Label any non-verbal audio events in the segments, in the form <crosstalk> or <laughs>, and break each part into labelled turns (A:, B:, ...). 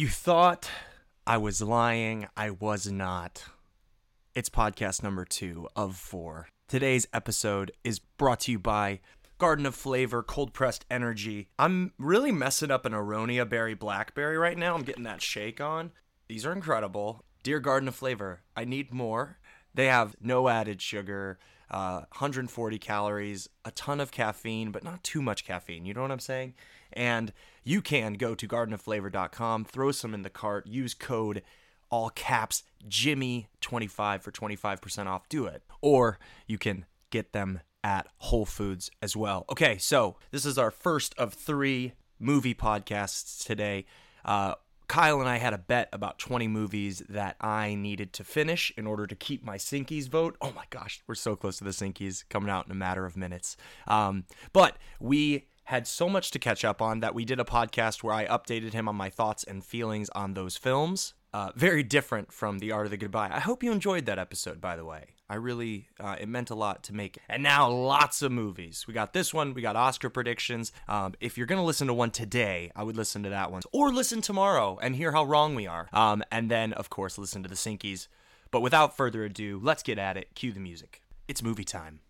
A: You thought I was lying. I was not. It's podcast number two of four. Today's episode is brought to you by Garden of Flavor Cold Pressed Energy. I'm really messing up an Aronia Berry Blackberry right now. I'm getting that shake on. These are incredible. Dear Garden of Flavor, I need more. They have no added sugar, uh, 140 calories, a ton of caffeine, but not too much caffeine. You know what I'm saying? And you can go to gardenoflavor.com, throw some in the cart, use code all caps Jimmy25 for 25% off. Do it. Or you can get them at Whole Foods as well. Okay, so this is our first of three movie podcasts today. Uh, Kyle and I had a bet about 20 movies that I needed to finish in order to keep my Sinkies vote. Oh my gosh, we're so close to the Sinkies coming out in a matter of minutes. Um, but we had so much to catch up on that we did a podcast where I updated him on my thoughts and feelings on those films. Uh, very different from The Art of the Goodbye. I hope you enjoyed that episode, by the way. I really, uh, it meant a lot to make. it. And now lots of movies. We got this one, we got Oscar predictions. Um, if you're going to listen to one today, I would listen to that one. Or listen tomorrow and hear how wrong we are. Um, and then, of course, listen to the Sinkies. But without further ado, let's get at it. Cue the music. It's movie time.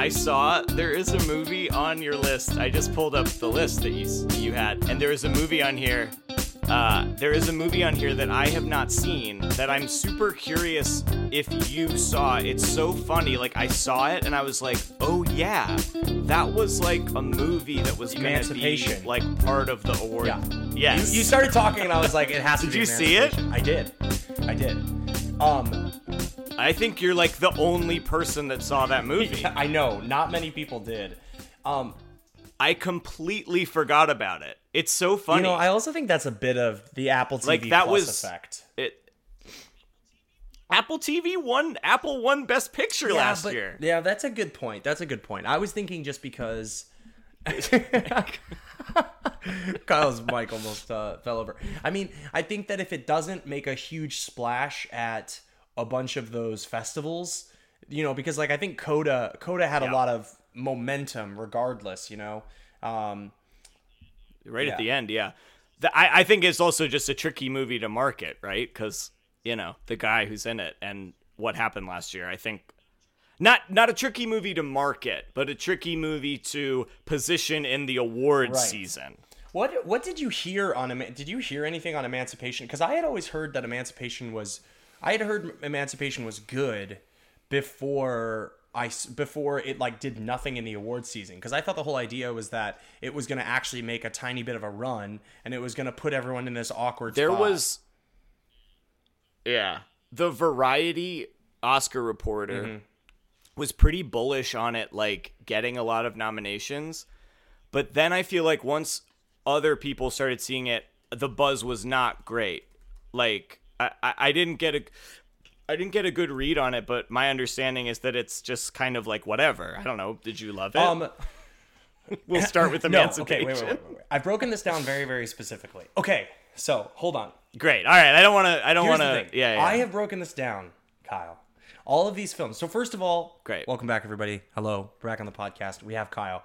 B: I saw there is a movie on your list. I just pulled up the list that you you had, and there is a movie on here. Uh, there is a movie on here that I have not seen that I'm super curious if you saw. It's so funny. Like I saw it and I was like, oh yeah, that was like a movie that was gonna be
A: Emancipation.
B: like part of the award.
A: Yeah.
B: Yes.
A: You, you started talking, and I was like, it has <laughs> to
B: Did
A: be
B: you see it?
A: Emancipation. I did. I did. Um,
B: I think you're like the only person that saw that movie. <laughs>
A: I know, not many people did. Um,
B: I completely forgot about it. It's so funny.
A: you know, I also think that's a bit of the Apple TV
B: Like, that
A: Plus
B: was-
A: effect.
B: it Apple TV won Apple won Best Picture last
A: but-
B: year.
A: Yeah, that's a good point. That's a good point. I was thinking just because <laughs> Kyle's mic almost uh, fell over. I mean, I think that if it doesn't make a huge splash at a bunch of those festivals, you know, because like I think Coda Coda had
B: Yeah.
A: a lot of momentum regardless, you know. Um,
B: Right
A: Yeah.
B: at the end, yeah. The, I I think it's also just a tricky movie to market, right? Because you know the guy who's in it and what happened last year. I think not not a tricky movie to market, but a tricky movie to position in the awards
A: Right.
B: season.
A: What what did you hear on did you hear anything on Emancipation? Because I had always heard that Emancipation was I had heard Emancipation was good before I before it like did nothing in the award season because I thought the whole idea was that it was going to actually make a tiny bit of a run and it was going to put everyone in this awkward
B: There
A: spot.
B: was, yeah, the Variety Oscar reporter
A: Mm-hmm.
B: was pretty bullish on it, like getting a lot of nominations. But then I feel like once other people started seeing it, the buzz was not great. Like I, I, didn't get a. I didn't get a good read on it, but my understanding is that it's just kind of like whatever. I don't know. Did you love it?
A: um <laughs>
B: we'll start with <laughs>
A: no
B: emancipation.
A: okay wait, wait wait wait wait I've broken this down very very specifically okay so hold on
B: Great. All right. I don't want to. I don't want to. Yeah, yeah.
A: I have broken this down, Kyle. All of these films. So first of all,
B: Great.
A: Welcome back, everybody. Hello, we're back on the podcast. We have Kyle.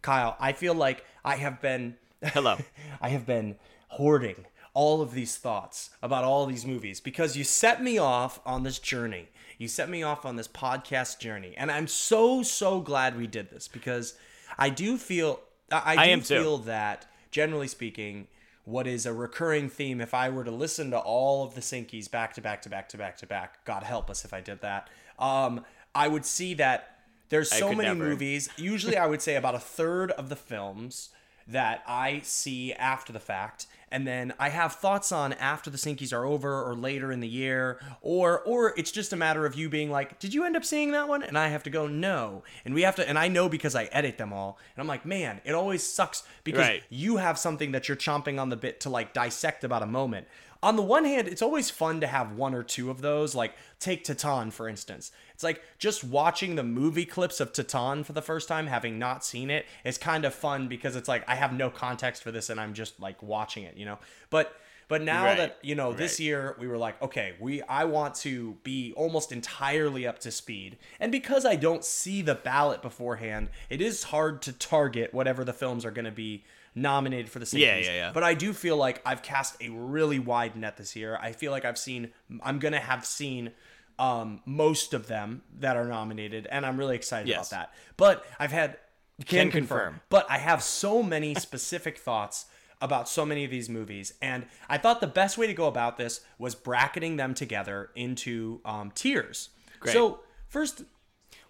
A: Kyle, I feel like I have been.
B: Hello. <laughs>
A: I have been hoarding all of these thoughts about all these movies because you set me off on this journey. You set me off on this podcast journey, and I'm so so glad we did this because I do feel I, I do
B: I am too.
A: feel that generally speaking, what is a recurring theme if I were to listen to all of the Sinkies back to back to back to back to back, God help us if I did that, um, I would see that there's so many
B: never.
A: movies. Usually, I would say about a third of the films that I see after the fact, and then I have thoughts on after the Sinkies are over or later in the year, or or it's just a matter of you being like, "Did you end up seeing that one?" And I have to go, "No," and we have to, and I know because I edit them all, and I'm like, "Man, it always sucks because
B: Right.
A: you have something that you're chomping on the bit to like dissect about a moment." On the one hand, it's always fun to have one or two of those. Like take Titane for instance. It's like just watching the movie clips of Titane for the first time, having not seen it, is kind of fun because it's like I have no context for this and I'm just like watching it, you know. But but now
B: Right,
A: that you know this year we were like, okay, we I want to be almost entirely up to speed, and because I don't see the ballot beforehand, it is hard to target whatever the films are going to be nominated for the same
B: Yeah,
A: things.
B: yeah, yeah.
A: But I do feel like I've cast a really wide net this year. I feel like I've seen, I'm gonna have seen um, most of them that are nominated, and I'm really excited
B: Yes.
A: about that. But I've had can,
B: Can
A: confirm.
B: confirm.
A: But I have so many <laughs> specific thoughts about so many of these movies, and I thought the best way to go about this was bracketing them together into um, tiers.
B: Great.
A: So first,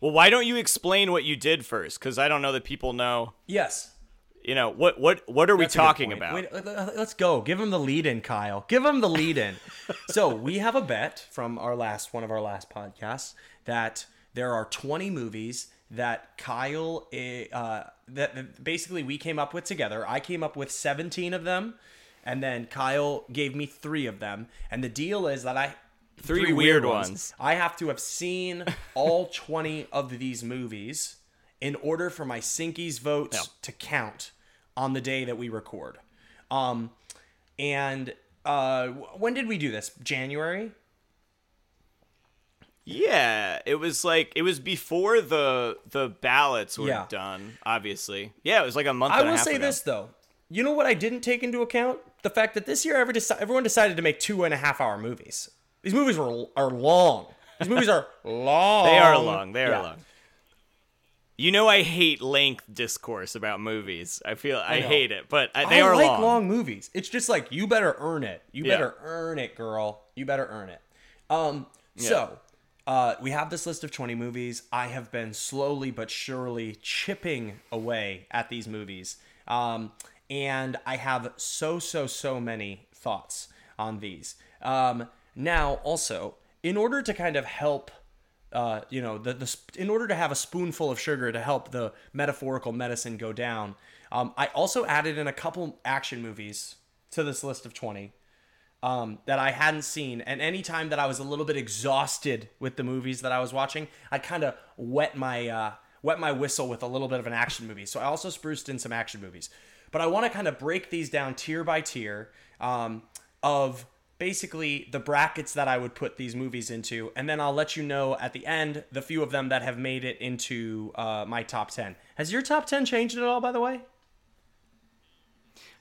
B: Well, why don't you explain what you did first? Because I don't know that people know.
A: yes,
B: You know what? What? What are we
A: That's good
B: talking about?
A: Wait, let- let- let's go. Give him the lead in, Kyle. Give him the lead in. <laughs> so we have a bet from our last one of our last podcasts that there are 20 movies that Kyle eh, uh, that basically we came up with together. I came up with 17 of them, and then Kyle gave me three of them. And the deal is that I
B: Three weird ones.
A: I have to have seen all 20 of these movies in order for my Sinkies votes
B: Yeah.
A: to count on the day that we record. Um, and uh, when did we do this? January?
B: Yeah, it was like it was before the the ballots were
A: Yeah.
B: done. Obviously, yeah, it was like a month.
A: I will say
B: ago.
A: this though. You know what I didn't take into account? The fact that this year ever deci- everyone decided to make two and a half hour movies. These movies were are long. These movies are <laughs> long.
B: They are long. They are
A: Yeah.
B: long. You know, I hate length discourse about movies. I feel I,
A: know.
B: hate it, but I, they
A: I
B: are
A: like
B: long.
A: long. movies. It's just like you better earn it. You
B: Yeah.
A: better earn it, girl. You better earn it. Um, so uh, we have this list of 20 movies. I have been slowly but surely chipping away at these movies. Um, and I have so, so, so many thoughts on these. Um, now, also, in order to kind of help uh, you know, the, the in order to have a spoonful of sugar to help the metaphorical medicine go down, um, I also added in a couple action movies to this list of 20 um, that I hadn't seen. And anytime that I was a little bit exhausted with the movies that I was watching, I kind of wet my uh, wet my whistle with a little bit of an action movie. So I also spruced in some action movies. But I want to kind of break these down tier by tier um, of basically the brackets that I would put these movies into, and then I'll let you know at the end the few of them that have made it into uh, my top ten. Has your top ten changed at all, by the way?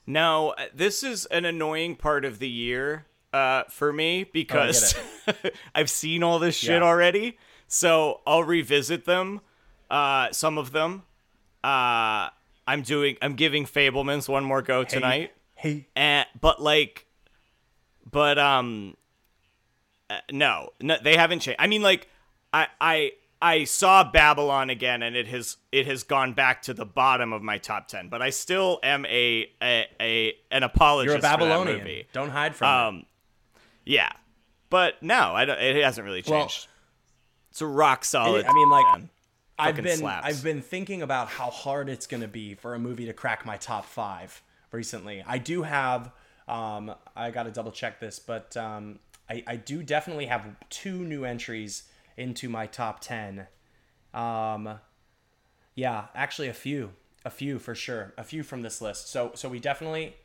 B: No, uh, this is an annoying part of the year uh, for me because <laughs> I've seen all this shit
A: Yeah.
B: already. So I'll revisit them, uh, some of them. Uh, I'm doing. I'm giving Fabelmans one more go tonight.
A: Hey,
B: And, but like, but um, uh, no, no, they haven't changed. I mean, like, I I I saw Babylon again, and it has it has gone back to the bottom of my top ten. But I still am a a, a an apologist.
A: you're a Babylonian.
B: movie.
A: Don't hide from it.
B: Um, yeah, but no, I don't, it hasn't really
A: Well,
B: changed. it's a rock solid.
A: I mean, like,
B: man.
A: I've
B: fucking
A: been
B: slaps.
A: I've been thinking about how hard it's going to be for a movie to crack my top five recently. I do have um, I got to double check this, but um, I, I do definitely have two new entries into my top ten. Um, yeah, actually a few, a few for sure, a few from this list. So so we definitely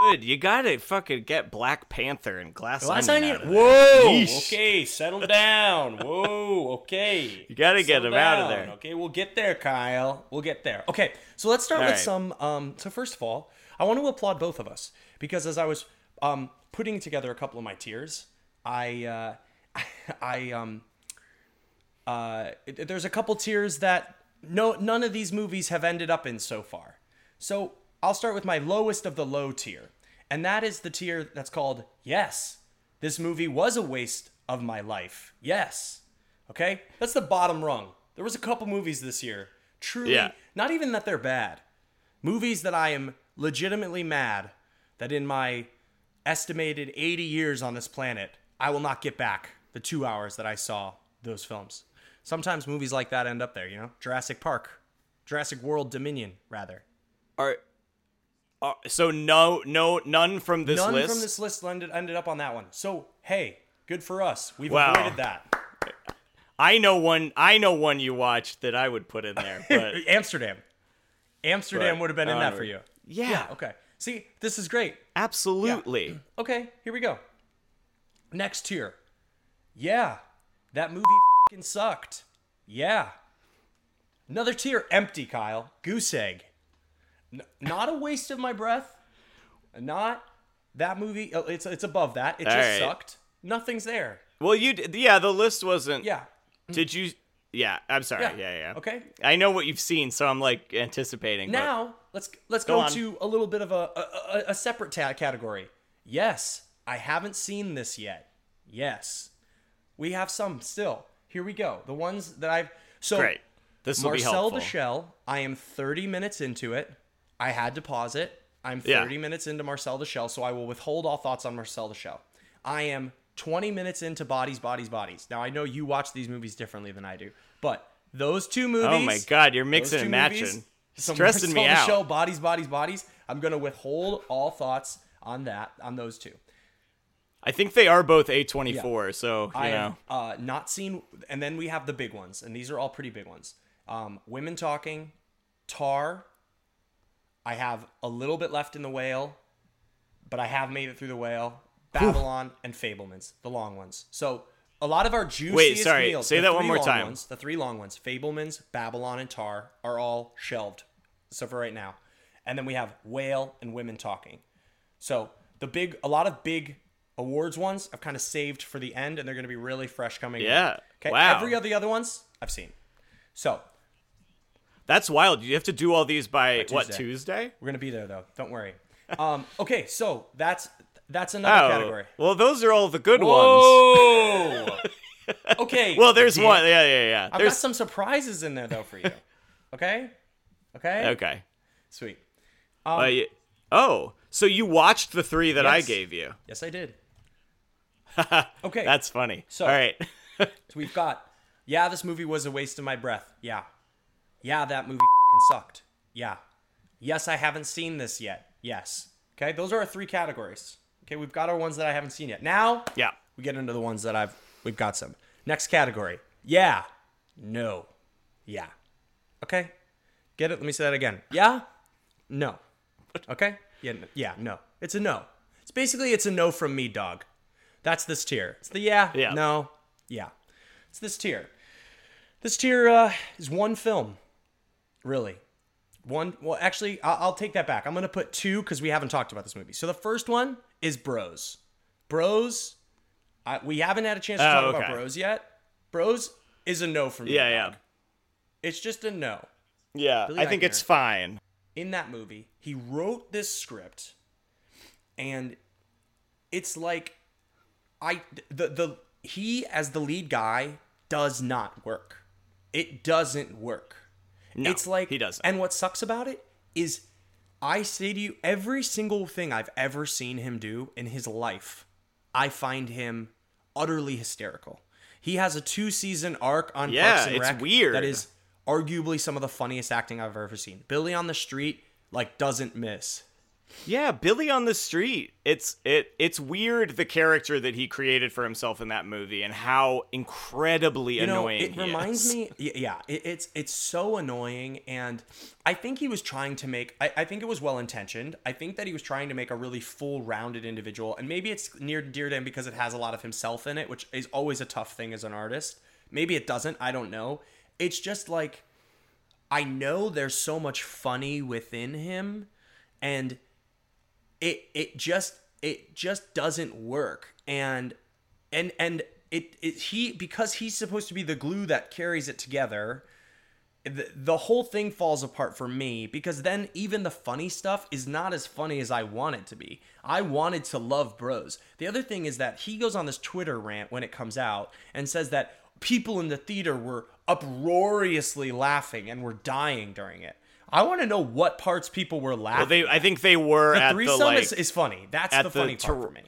B: good. You gotta fucking get Black Panther and Glass
A: Glass
B: Onion.
A: Onion.
B: out of.
A: Whoa.
B: Yeesh.
A: Okay, settle down. Whoa. Okay. <laughs>
B: You gotta get
A: Settle
B: him out of there.
A: Okay, we'll get there, Kyle. We'll get there. Okay, so let's start
B: All
A: with
B: right.
A: some. Um, so first of all, I want to applaud both of us because as I was um, putting together a couple of my tiers, I uh, <laughs> I um uh, it- there's a couple tiers that no none of these movies have ended up in so far. So I'll start with my lowest of the low tier, and that is the tier that's called Yes. This movie was a waste of my life. Yes. Okay? That's the bottom rung. There was a couple movies this year. Truly,
B: Yeah.
A: not even that they're bad. Movies that I am legitimately mad that in my estimated 80 years on this planet, I will not get back the 2 hours that I saw those films. Sometimes movies like that end up there, you know? Jurassic Park, Jurassic World Dominion rather.
B: Are Uh, so no, no, none from this
A: None
B: list.
A: None from this list ended, ended up on that one. So hey, good for us. We've
B: Wow.
A: avoided that.
B: I know one. I know one you watched that I would put in there. <laughs> But
A: Amsterdam. Amsterdam
B: But
A: would have been in that for you.
B: yeah,
A: Okay. See, this is great.
B: absolutely.
A: Okay, here we go. Next tier. Yeah, that movie fing sucked. Yeah. Another tier, empty, Kyle. Goose egg. N- not a waste of my breath. Not that movie. oh, It's it's above that. It just
B: All right.
A: sucked. Nothing's there.
B: Well, you. d- Yeah, the list wasn't.
A: Yeah.
B: Did you? Yeah, I'm sorry.
A: Yeah.
B: Yeah, yeah.
A: Okay.
B: I know what you've seen, so I'm like anticipating.
A: Now let's let's
B: Go
A: go, to a little bit of a a, a, separate ta- category. Yes, I haven't seen this yet. Yes, we have some still. Here we go. The ones that I've so
B: great. This will be
A: Marcel
B: helpful.
A: the Shell. I am 30 minutes into it. I had to pause it. I'm
B: Yeah.
A: 30 minutes into Marcel the so I will withhold all thoughts on Marcel the I am 20 minutes into Bodies, Bodies, Bodies. Now I know you watch these movies differently than I do, but those two movies.
B: Oh my God, you're mixing and matching.
A: movies,
B: Stressing me out.
A: Shell, Bodies, Bodies, Bodies. I'm gonna withhold all thoughts on that on those two.
B: I think they are both A24, so you
A: I
B: know.
A: have uh, not seen, and then we have the big ones, and these are all pretty big ones. Um, Women Talking, Tar. I have a little bit left in the Whale, but I have made it through the Whale. Babylon and Fabelmans, the long ones. So a lot of our juiciest Wait,
B: sorry,
A: meals.
B: say
A: the
B: that one
A: three
B: more
A: long
B: time.
A: Ones, the three long ones, Fabelmans, Babylon, and Tar, are all shelved. So for right now, and then we have Whale and Women Talking. So the big, a lot of big awards ones I've kind of saved for the end, and they're going to be really fresh coming. in.
B: Yeah.
A: Okay.
B: Wow.
A: Every other the other ones I've seen. So
B: That's wild. You have to do all these by, what
A: Tuesday.
B: Tuesday?
A: we're going to be there though. Don't worry. Um, okay. So that's that's another
B: Oh,
A: category.
B: well, those are all the good ones. <laughs> <laughs>
A: Okay.
B: Well, there's one. Yeah, yeah, yeah.
A: I've
B: There's
A: got some surprises in there though for you. <laughs> Okay. Okay.
B: okay.
A: Sweet.
B: Uh, y- oh, so you watched the three that I gave you?
A: Yes, I did. Okay.
B: That's funny.
A: So-
B: all right.
A: So we've got, yeah, this movie was a waste of my breath. Yeah. Yeah, that movie fucking sucked. Yeah. Yes, I haven't seen this yet. Yes. Okay, those are our three categories. Okay, we've got our ones that I haven't seen yet. Now,
B: yeah.
A: we get into the ones that I've, we've got some. Next category. Yeah. No. Yeah. Okay. Get it? Let me say that again. Yeah. No. Okay. Yeah. n- Yeah. No. It's a no. It's basically it's a no from me, dog. That's this tier. It's the yeah.
B: Yeah.
A: No. Yeah. It's this tier. This tier uh, is one film. Really. One. Well, actually, I'll, I'll take that back. I'm gonna put two because we haven't talked about this movie. So the first one is Bros. Bros. I, we haven't had a chance to
B: Oh,
A: talk
B: okay.
A: about Bros yet. Bros is a no from me.
B: Yeah, yeah.
A: It's just a no.
B: Yeah.
A: Billy
B: I think
A: Eichner.
B: it's fine.
A: in that movie, he wrote this script, and it's like, I the the he as the lead guy does not work. It doesn't work.
B: No,
A: it's like
B: he doesn't.
A: And what sucks about it is, I say to you, every single thing I've ever seen him do in his life, I find him utterly hysterical. He has a two season arc on
B: Yeah,
A: Parks and
B: it's
A: Rec
B: weird.
A: That is arguably some of the funniest acting I've ever seen. Billy on the Street like doesn't miss.
B: Yeah, Billy on the Street. It's it it's weird the character that he created for himself in that movie and how incredibly
A: You know,
B: annoying
A: it
B: he
A: reminds
B: is.
A: me. Yeah, it, it's it's so annoying, and I think he was trying to make. I, I think it was well intentioned. I think that he was trying to make a really full rounded individual, and maybe it's near dear to him because it has a lot of himself in it, which is always a tough thing as an artist. Maybe it doesn't. I don't know. It's just like I know there's so much funny within him, and it it just it just doesn't work and and and it, it he because he's supposed to be the glue that carries it together the, the whole thing falls apart for me because then even the funny stuff is not as funny as I want it to be. I wanted to love Bros. The other thing is that he goes on this Twitter rant when it comes out and says that people in the theater were uproariously laughing and were dying during it. I want to know what parts people were laughing.
B: Well, they
A: at.
B: I think they were
A: the
B: at
A: threesome
B: the like
A: is, is funny. That's the
B: the
A: funny part
B: ter-
A: for me.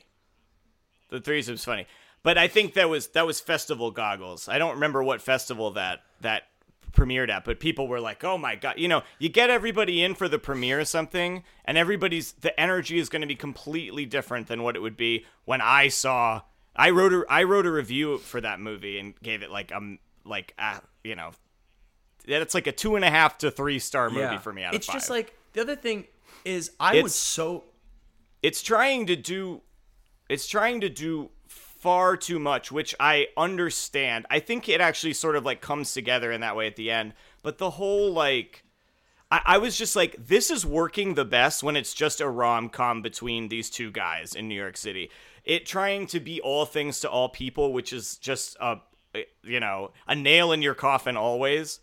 B: the threesome's funny. But I think that was that was festival goggles. I don't remember what festival that that premiered at, but people were like, "Oh my god!" You know, you get everybody in for the premiere or something, and everybody's the energy is going to be completely different than what it would be when I saw. I wrote a I wrote a review for that movie and gave it like um like uh, you know, it's like a two and a half to three star movie for me out
A: it's just like the other thing is I was so
B: it's trying to do it's trying to do far too much which i understand. I think it actually sort of like comes together in that way at the end. But the whole like i, I was just like this is working the best when it's just a rom-com between these two guys in new york city. It trying to be all things to all people which is just a you know a nail in your coffin always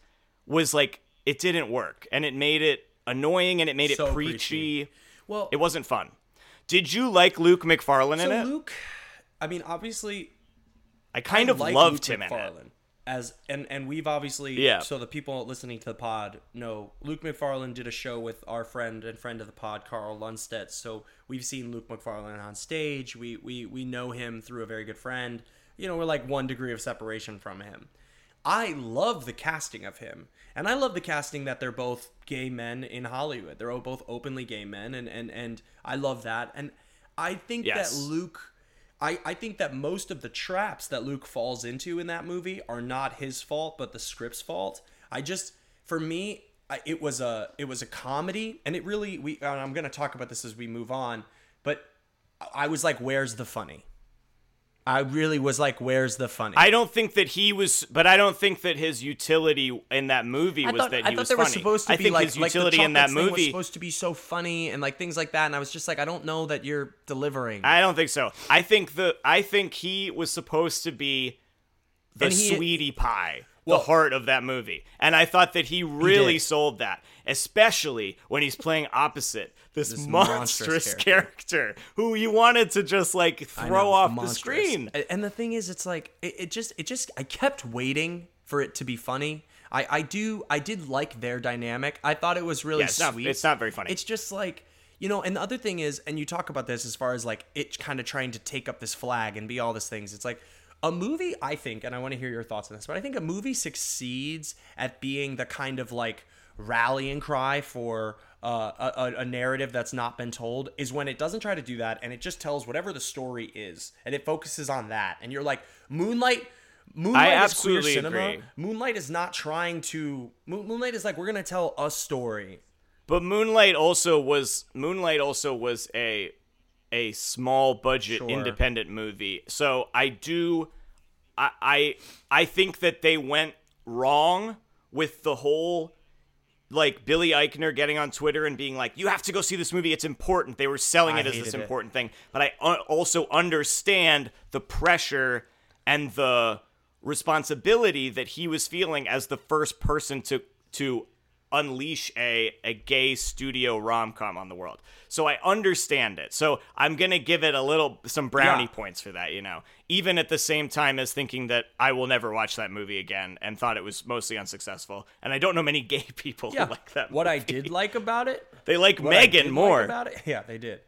B: was like it didn't work and it made it annoying and it made
A: So
B: it
A: preachy.
B: preachy
A: well
B: it wasn't fun. Did you like Luke Macfarlane
A: so
B: in it?
A: Luke I mean obviously
B: I kind
A: I
B: of
A: like
B: loved
A: Luke
B: him in it.
A: Macfarlane as and and we've obviously
B: Yeah.
A: so the people listening to the pod know Luke Macfarlane did a show with our friend and friend of the pod Carl Lundstedt so we've seen Luke Macfarlane on stage we we we know him through a very good friend you know we're like one degree of separation from him I love the casting of him and I love the casting that they're both gay men in Hollywood they're both openly gay men and and and I love that and I think
B: Yes.
A: that Luke I, I think that most of the traps that Luke falls into in that movie are not his fault, but the script's fault. I just, for me, I, it was a it was a comedy, and it really we. And I'm gonna talk about this as we move on, but I was like, "Where's the funny?" I really was like, "Where's the funny?"
B: I don't think that he was, but I don't think that his utility in that movie
A: I
B: was
A: thought,
B: that
A: I
B: he
A: thought
B: was
A: there
B: funny.
A: was supposed to
B: I
A: be
B: think
A: like,
B: his
A: like the
B: utility in that
A: movie was supposed to be so funny and like things like that, and I was just like, I don't know that you're delivering.
B: I don't think so. I think the I think he was supposed to be the
A: he-
B: sweetie pie,
A: Well-
B: the heart of that movie, and I thought that he really
A: did.
B: sold that, especially when he's playing opposite this,
A: This
B: monstrous,
A: monstrous <laughs>
B: character. who you wanted to just like throw
A: know,
B: off the screen.
A: And the thing is, it's like it, it just it just I kept waiting for it to be funny. I I do I did like their dynamic. I thought it was really
B: Yeah, it's not-
A: sweet.
B: it's not very funny.
A: It's just like you know, and the other thing is, and you talk about this as far as like it kind of trying to take up this flag and be all these things. It's like a movie. I think, and I want to hear your thoughts on this, but I think a movie succeeds at being the kind of like rallying cry for uh, a, a- narrative that's not been told is when it doesn't try to do that and it just tells whatever the story is and it focuses on that and you're like moonlight moonlight is queer cinema
B: agree.
A: moonlight is not trying to Moon- moonlight is like we're gonna tell a story
B: But Moonlight also was Moonlight also was a a small budget
A: Sure.
B: independent movie. So I do I, I I think that they went wrong with the whole like Billy Eichner getting on Twitter and being like, "You have to go see this movie. It's important." They were selling
A: I
B: it as this
A: hated it.
B: important thing, but I also understand the pressure and the responsibility that he was feeling as the first person to to unleash a a gay studio rom-com on the world. So I understand it. So I'm going to give it a little some brownie
A: Yeah.
B: points for that, you know. Even at the same time as thinking that I will never watch that movie again and thought it was mostly unsuccessful. And I don't know many <laughs> gay people
A: yeah
B: who like that.
A: what i did like about it
B: They like
A: what I did
B: Megan
A: like
B: more.
A: about it yeah they did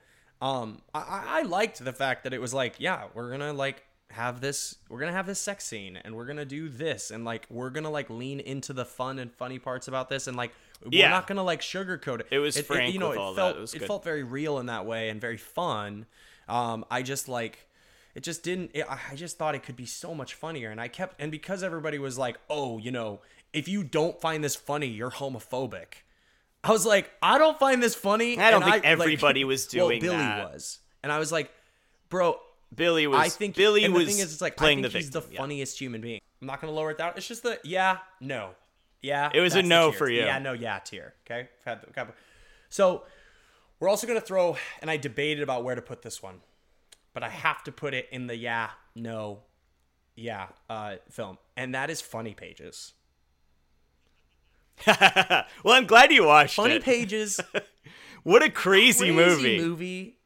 A: um I, I liked the fact that it was like yeah we're gonna like have this we're gonna have this sex scene and we're gonna do this and like we're gonna like lean into the fun and funny parts about this and like
B: Yeah.
A: we're not gonna like sugarcoat it
B: It was
A: it,
B: frank
A: you know it felt
B: It
A: it felt very real in that way and very fun um i just like it just didn't it, i I just thought it could be so much funnier and i kept and because everybody was like oh you know if you don't find this funny you're homophobic I was like, I don't find this funny.
B: I don't
A: and
B: think
A: like-
B: everybody <laughs> was
A: well,
B: doing
A: Billy
B: that.
A: was, and I was like, bro,
B: Billy was
A: I think
B: Billy
A: and
B: was
A: the thing is, it's like
B: playing
A: I think
B: the
A: he's
B: victim.
A: the
B: yeah.
A: funniest human being. I'm not gonna lower it down. It's just the yeah, no, yeah.
B: It was a no for you.
A: Yeah, no, yeah tier. Okay, We've had the- so we're also gonna throw, and I debated about where to put this one, but I have to put it in the yeah, no, yeah uh, film, and that is Funny Pages. <laughs>
B: well, I'm glad you watched
A: Funny
B: it.
A: Pages. <laughs>
B: what a crazy,
A: crazy
B: movie.
A: movie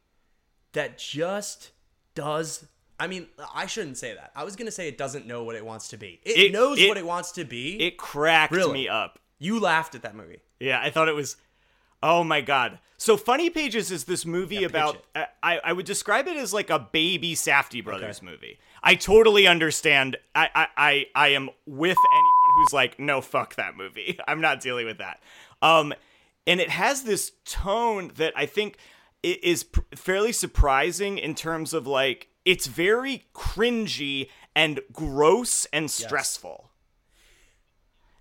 A: that just does I mean, I shouldn't say that. I was gonna say it doesn't know what it wants to be. It,
B: It-
A: knows
B: it-
A: what it wants to be.
B: It cracked
A: Really?
B: me up.
A: you laughed at that movie.
B: Yeah, I thought it was. Oh my god! So Funny Pages is this movie about. I I would describe it as like a baby Safdie brothers movie. I totally understand. I I I, I am with anyone who's like, no, fuck that movie. <laughs> I'm not dealing with that. Um, and it has this tone that I think is pr- fairly surprising in terms of like it's very cringy and gross and stressful.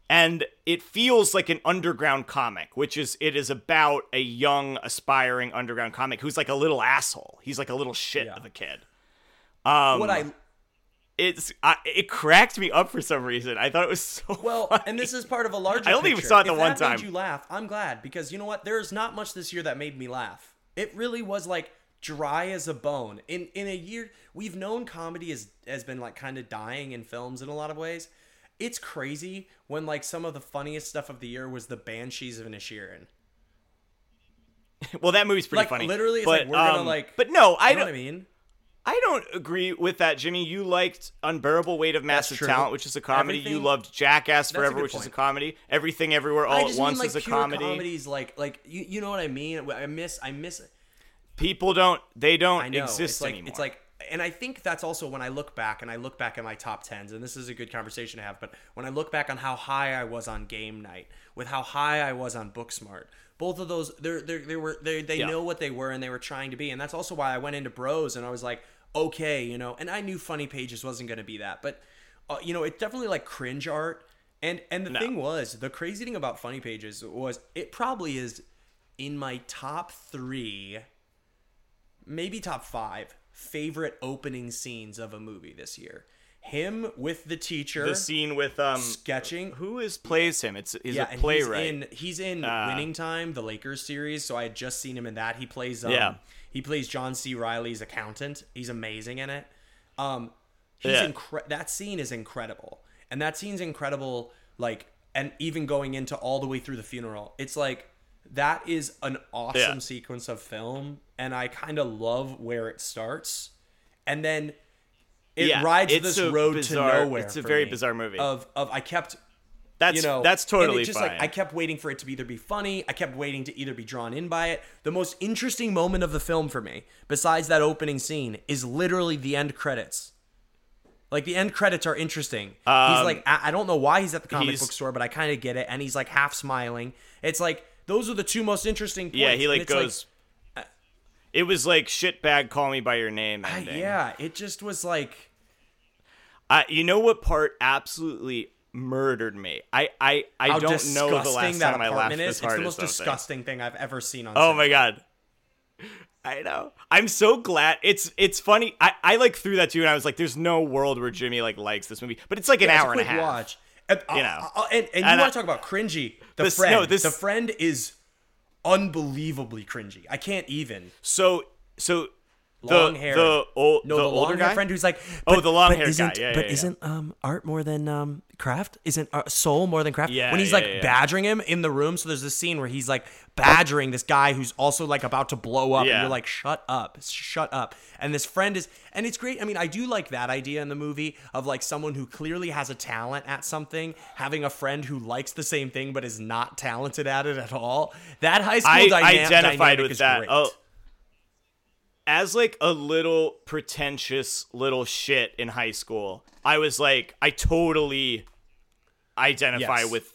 B: And it feels like an underground comic, which is it is about a young aspiring underground comic who's like a little asshole. He's like a little shit
A: Yeah.
B: of a kid. Um,
A: what I
B: it's I, it cracked me up for some reason. I thought it was so <laughs>
A: Well,
B: funny.
A: and this is part of a larger.
B: I only even
A: picture.
B: saw it the
A: If
B: one
A: that
B: time.
A: Made you laugh? I'm glad because you know what? There's not much this year that made me laugh. It really was like dry as a bone. In in a year, we've known comedy has has been like kind of dying in films in a lot of ways. It's crazy when like some of the funniest stuff of the year was the Banshees of Inisherin. <laughs>
B: well, that movie's pretty
A: Like
B: funny.
A: literally, it's
B: but,
A: like we're gonna
B: um,
A: like.
B: But no, I
A: you know
B: don't.
A: what I mean.
B: I don't agree with that, Jimmy. You liked Unbearable Weight of Massive. Talent, which is a comedy. You loved Jackass Forever, which is a comedy. Everything Everywhere All at
A: just
B: Once
A: mean like
B: is a comedy.
A: comedies, like like you you know what I mean. I miss I miss
B: People don't. They don't
A: know.
B: exist
A: it's like
B: anymore.
A: it's like and I think that's also when I look back and I look back at my top tens, and this is a good conversation to have, but when I look back on how high I was on game night, with how high I was on Booksmart, both of those they're, they're they were they they
B: Yeah.
A: know what they were and they were trying to be. And that's also why I went into bros and I was like, okay, you know, and I knew funny pages wasn't gonna be that, but uh, you know, it's definitely like cringe art. And and the
B: No.
A: thing was, the crazy thing about funny pages was it probably is in my top three maybe top five favorite opening scenes of a movie this year. Him with the teacher
B: the scene with um.
A: sketching.
B: Who is plays him? It's he's
A: yeah,
B: a playwright.
A: he's in he's in
B: Uh,
A: Winning Time, the Lakers series. So I had just seen him in that. He plays um,
B: Yeah.
A: he plays John C. Reilly's accountant. He's amazing in it. Um, he's
B: Yeah.
A: incre- that scene is incredible, and that scene's incredible. Like, and even going into all the way through the funeral, it's like that is an awesome
B: Yeah.
A: sequence of film, and I kind of love where it starts, and then it
B: Yeah,
A: rides this road
B: bizarre-
A: to nowhere.
B: it's a very bizarre movie.
A: Of of I kept
B: that's
A: you know
B: that's totally
A: just
B: fine.
A: like i kept waiting for it to either be funny i kept waiting to either be drawn in by it the most interesting moment of the film for me besides that opening scene is literally the end credits like the end credits are interesting he's
B: Um,
A: like I, I don't know why he's at the comic
B: he's-
A: book store but i kind of get it and he's like half smiling it's like those are the two most interesting points
B: yeah, he like goes. it was like shitbag, call me by your name. Ending.
A: yeah it just was like
B: I, you know what part absolutely murdered me? I I, I
A: how
B: don't know the last
A: that
B: time I laughed
A: apartment
B: this
A: is it's
B: hard
A: the most disgusting thing i've ever seen on
B: Oh my god. I know. I'm so glad. It's it's funny. I, I like threw that to you and I was like, there's no world where Jimmy like likes this movie. But it's like an
A: Yeah,
B: hour and a half.
A: Watch. And,
B: You
A: uh,
B: know.
A: uh, and, and you
B: And I-
A: want to talk about cringy? The
B: This-
A: friend,
B: no, this-
A: the friend is unbelievably cringy. I can't even.
B: So so
A: Long
B: the
A: hair.
B: the old
A: No,
B: the,
A: the,
B: older
A: long hair friend who's like,
B: Oh, the long hair guy. Yeah,
A: but
B: yeah, yeah.
A: isn't um art more than um craft? Isn't uh, soul more than craft?
B: Yeah,
A: when he's like badgering him in the room. So there's this scene where he's like badgering this guy who's also like about to blow up, and you're like, shut up, shut up. And this friend is, and it's great. I mean, I do like that idea in the movie of like someone who clearly has a talent at something having a friend who likes the same thing but is not talented at it at all. That high school
B: I identified with that.
A: Great.
B: Oh, as like a little pretentious little shit in high school, I was like, I totally identify
A: Yes.
B: with.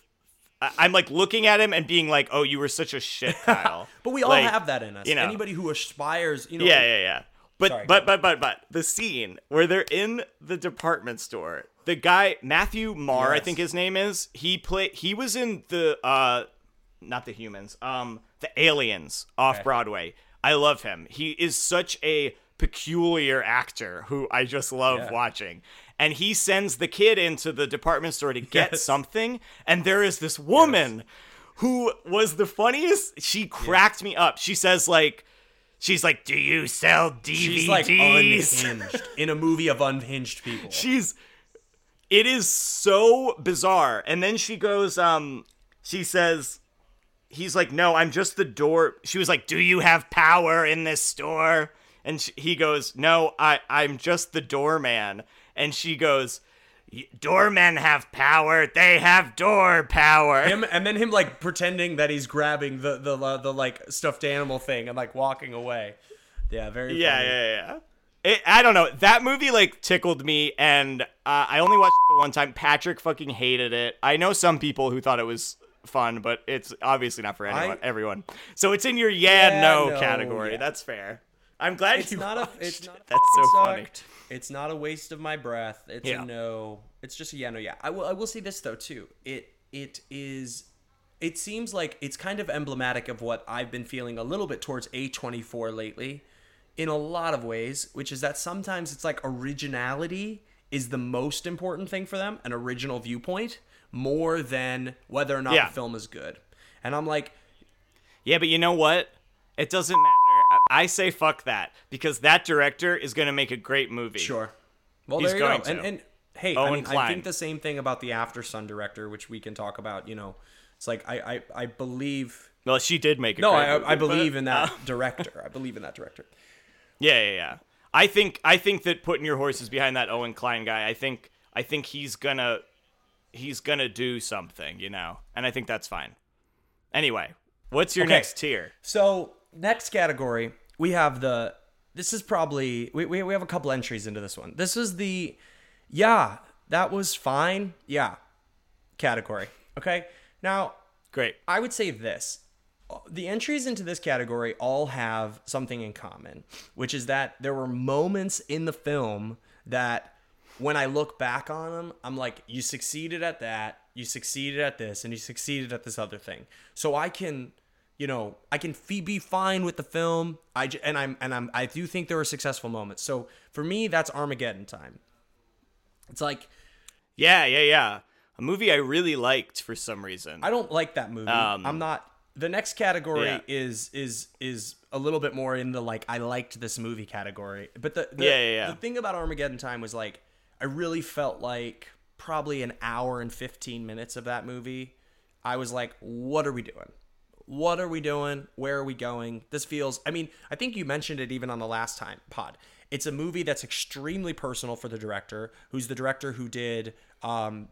B: I'm like looking at him and being like, "Oh, you were such a shit, <laughs> Kyle."
A: But we all
B: Like,
A: have that in us.
B: you know.
A: Anybody who aspires, you know,
B: Yeah, yeah, yeah. But
A: Sorry,
B: but but but but the scene where they're in the department store. The guy Matthew Maher, I think his name is. He play he was in the uh not the humans, um the aliens off
A: Okay.
B: Broadway. I love him. He is such a peculiar actor who I just love
A: Yeah.
B: watching. And he sends the kid into the department store to <laughs> get
A: Yes.
B: something and there is this woman who was the funniest. She cracked me up. She says like She's like, "Do you sell DVDs?"
A: she's like unhinged in a movie of unhinged people.
B: She's it is so bizarre. And then she goes, um, she says, he's like, no, I'm just the door. She was like, do you have power in this store? And sh he goes, no, I, I'm just the doorman. And she goes, doormen have power. They have door power.
A: him and then him like pretending that he's grabbing the the the, the like stuffed animal thing and like walking away. Yeah, very
B: yeah,
A: funny.
B: yeah, yeah. it, I don't know. That movie like tickled me, and uh, I only watched it the one time. Patrick fucking hated it. I know some people who thought it was fun, but it's obviously not for anyone.
A: I-
B: everyone. So it's in your yeah,
A: Yeah,
B: no,
A: no,
B: category.
A: yeah.
B: That's fair. I'm glad
A: It's
B: you
A: not a.
B: watched
A: It's not. a
B: That's so
A: fucking
B: funny.
A: It's not a waste of my breath. It's
B: Yeah.
A: a no. It's just a yeah, no, yeah. I will. I will say this though too. It it is. It seems like it's kind of emblematic of what I've been feeling a little bit towards A24 lately, in a lot of ways, which is that sometimes it's like originality is the most important thing for them, an original viewpoint, more than whether or not
B: Yeah.
A: the film is good. And I'm like,
B: Yeah, but you know what? It doesn't matter. I- I say fuck that because that director is going to make a great movie.
A: Sure. Well,
B: He's
A: there you
B: going
A: go.
B: to.
A: And, and hey, I
B: Owen
A: mean, I think the same thing about the Aftersun director, which we can talk about. You know, it's like I I, I believe.
B: Well, she did make a
A: No,
B: great
A: I,
B: movie,
A: I believe
B: but,
A: in that
B: uh, <laughs>
A: director. I believe in that director.
B: Yeah, yeah, yeah. I think I think that putting your horses behind that Owen Kline guy, I think I think he's gonna he's gonna do something, you know, and I think that's fine. Anyway, what's your
A: Okay.
B: next tier?
A: So next category, we have the. This is probably we, we we have a couple entries into this one. This is the, yeah, that was fine. Yeah, category. Okay, now
B: Great.
A: I would say this. The entries into this category all have something in common, which is that there were moments in the film that when I look back on them, I'm like, you succeeded at that, you succeeded at this, and you succeeded at this other thing. So I can, you know, I can be fine with the film. I j- and I'm and I'm I do think there were successful moments. So for me, that's Armageddon time. It's like
B: Yeah, yeah, yeah. A movie I really liked for some reason.
A: I don't like that movie.
B: Um,
A: I'm not. The next category
B: Yeah.
A: is is is a little bit more in the like I liked this movie category. But the the,
B: Yeah, yeah, yeah.
A: the thing about Armageddon Time was like I really felt like probably an hour and 15 minutes of that movie. I was like, what are we doing? What are we doing? Where are we going? This feels. I mean, I think you mentioned it even on the last time pod. It's a movie that's extremely personal for the director, who's the director who did um,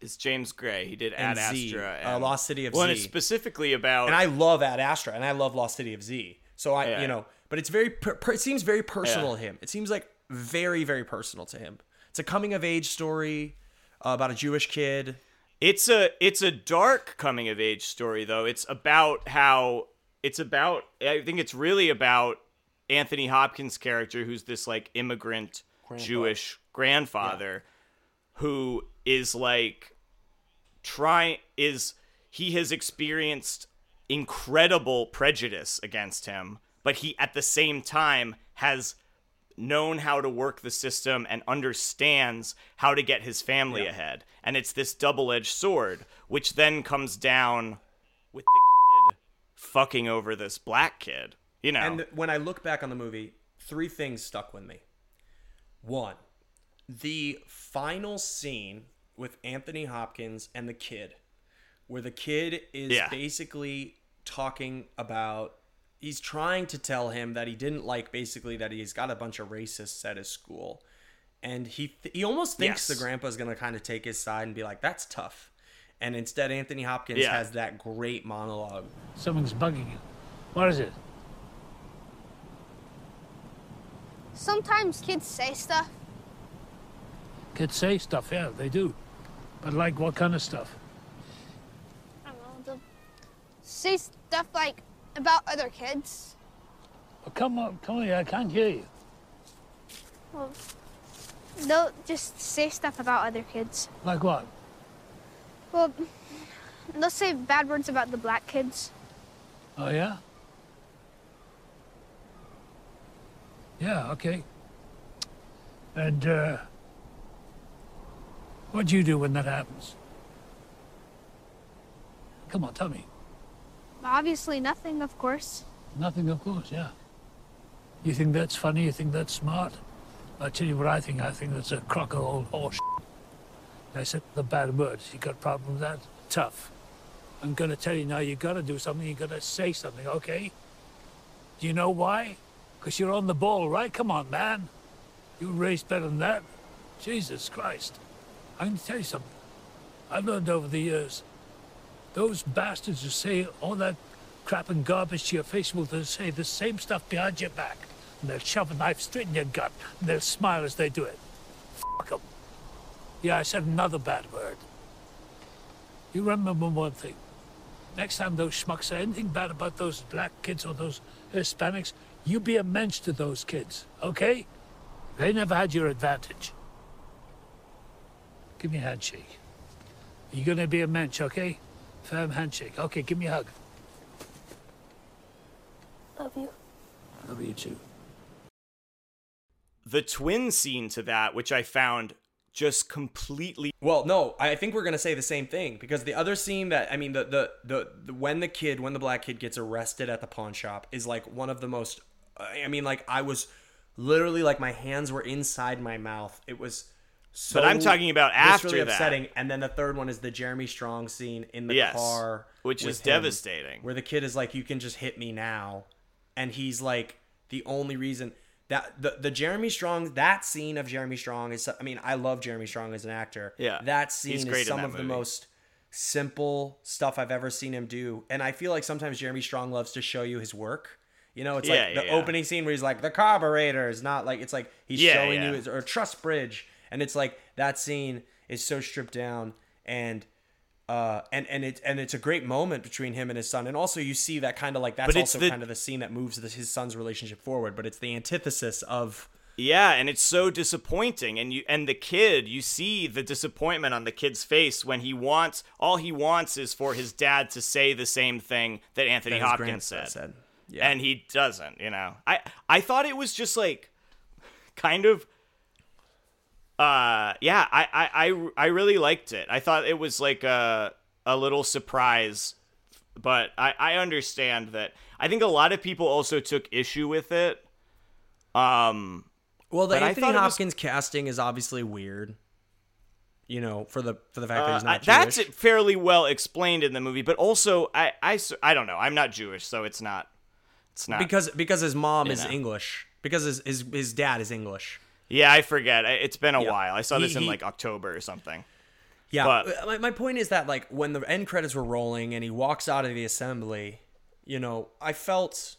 B: it's James Gray. He did Ad
A: Z,
B: Astra
A: uh,
B: and
A: Lost City of
B: Z. well,
A: Z.
B: it's specifically about
A: and I love Ad Astra, and I love Lost City of Z. So I,
B: Yeah.
A: you know, but it's very, per, per- it seems very personal
B: Yeah.
A: to him. It seems like very, very personal to him. It's a coming of age story uh, about a Jewish kid.
B: It's a it's a dark coming of age story though. It's about how it's about I think it's really about Anthony Hopkins' character who's this like immigrant Jewish grandfather who is like try is he has experienced incredible prejudice against him, but he at the same time has known how to work the system and understands how to get his family ahead. And it's this double-edged sword, which then comes down with the kid fucking over this black kid. You know.
A: And when I look back on the movie, three things stuck with me. One, the final scene with Anthony Hopkins and the kid, where the kid is
B: Yeah.
A: basically talking about. He's trying to tell him that he didn't like basically that he's got a bunch of racists at his school, and he th- he almost thinks
B: Yes.
A: the grandpa's gonna kind of take his side and be like, "That's tough," and instead Anthony Hopkins
B: Yeah.
A: has that great monologue
C: Something's bugging you. What is it?
D: Sometimes kids say stuff.
C: Kids say stuff, yeah, they do. But like what kind of stuff?
D: I don't know. They'll say stuff like about other kids.
C: Oh, come on, come on, I can't hear you.
D: Well, they'll just say stuff about other kids.
C: Like what?
D: Well, they'll say bad words about the black kids.
C: Oh, yeah? Yeah, okay. And, uh, what do you do when that happens? Come on, tell me.
D: Obviously, nothing, of course.
C: Nothing, of course, yeah. You think that's funny? You think that's smart? I'll tell you what I think. I think that's a crock of old horse. I said the bad words. You got a problem with that? Tough. I'm gonna tell you now. You gotta do something. You gotta say something. Okay? Do you know why? Because you're on the ball, right? Come on, man. You race better than that. Jesus Christ. I'm gonna tell you something. I've learned over the years. Those bastards who say all that crap and garbage to your face will say the same stuff behind your back. and they'll shove a knife straight in your gut, and they'll smile as they do it. Fuck 'em. Yeah, I said another bad word. You remember one thing. Next time those schmucks say anything bad about those black kids or those Hispanics, you be a mensch to those kids, okay? They never had your advantage. Give me a handshake. You're gonna be a mensch, okay? Firm handshake. Okay, give me a hug.
D: Love you.
C: Love you too.
B: The twin scene to that, which I found just completely
A: Well, no, I think we're gonna say the same thing because the other scene that I mean, the, the the the when the kid, when the black kid gets arrested at the pawn shop, is like one of the most. I mean, like I was literally like my hands were inside my mouth. It was. So
B: But I'm talking about after that.
A: upsetting. And then the third one is the Jeremy Strong scene in the
B: Yes,
A: car,
B: which is
A: him,
B: devastating.
A: Where the kid is like, "You can just hit me now," and he's like, the only reason that the the Jeremy Strong that scene of Jeremy Strong is. I mean, I love Jeremy Strong as an actor.
B: Yeah,
A: that scene is some of the most simple stuff I've ever seen him do, and I feel like sometimes Jeremy Strong loves to show you his work. You know, it's
B: Yeah,
A: like the
B: yeah.
A: opening scene where he's like the carburetor is not like it's like he's
B: Yeah,
A: showing
B: yeah.
A: you his or trust bridge, and it's like that scene is so stripped down and. Uh, and and it's and it's a great moment between him and his son, and also you see that kind of like that's also
B: the-
A: kind of the scene that moves the, his son's relationship forward. But it's the antithesis of
B: Yeah, and it's so disappointing and you and the kid, you see the disappointment on the kid's face when he wants all he wants is for his dad to say the same thing that Anthony
A: that
B: Hopkins
A: grandson
B: said.
A: Yeah,
B: And he doesn't, you know. I I thought it was just like kind of uh yeah, I I I, I really liked it. I thought it was like a a little surprise but I, I understand that. I think a lot of people also took issue with it. Um,
A: Well, the Anthony
B: thought was-
A: Hopkins casting is obviously weird. You know, for the for the fact that he's
B: Uh,
A: not
B: I- that's fairly well explained in the movie, but also I, I i don't know. I'm not Jewish, so it's not. It's not.
A: because because his mom is
B: know.
A: English. Because his, his his dad is English.
B: Yeah, I forget. It's been a
A: Yeah.
B: while. I saw
A: He-
B: this in
A: he-
B: like October or something.
A: Yeah,
B: But-
A: uh, my, my point is that like when the end credits were rolling and he walks out of the assembly, you know, I felt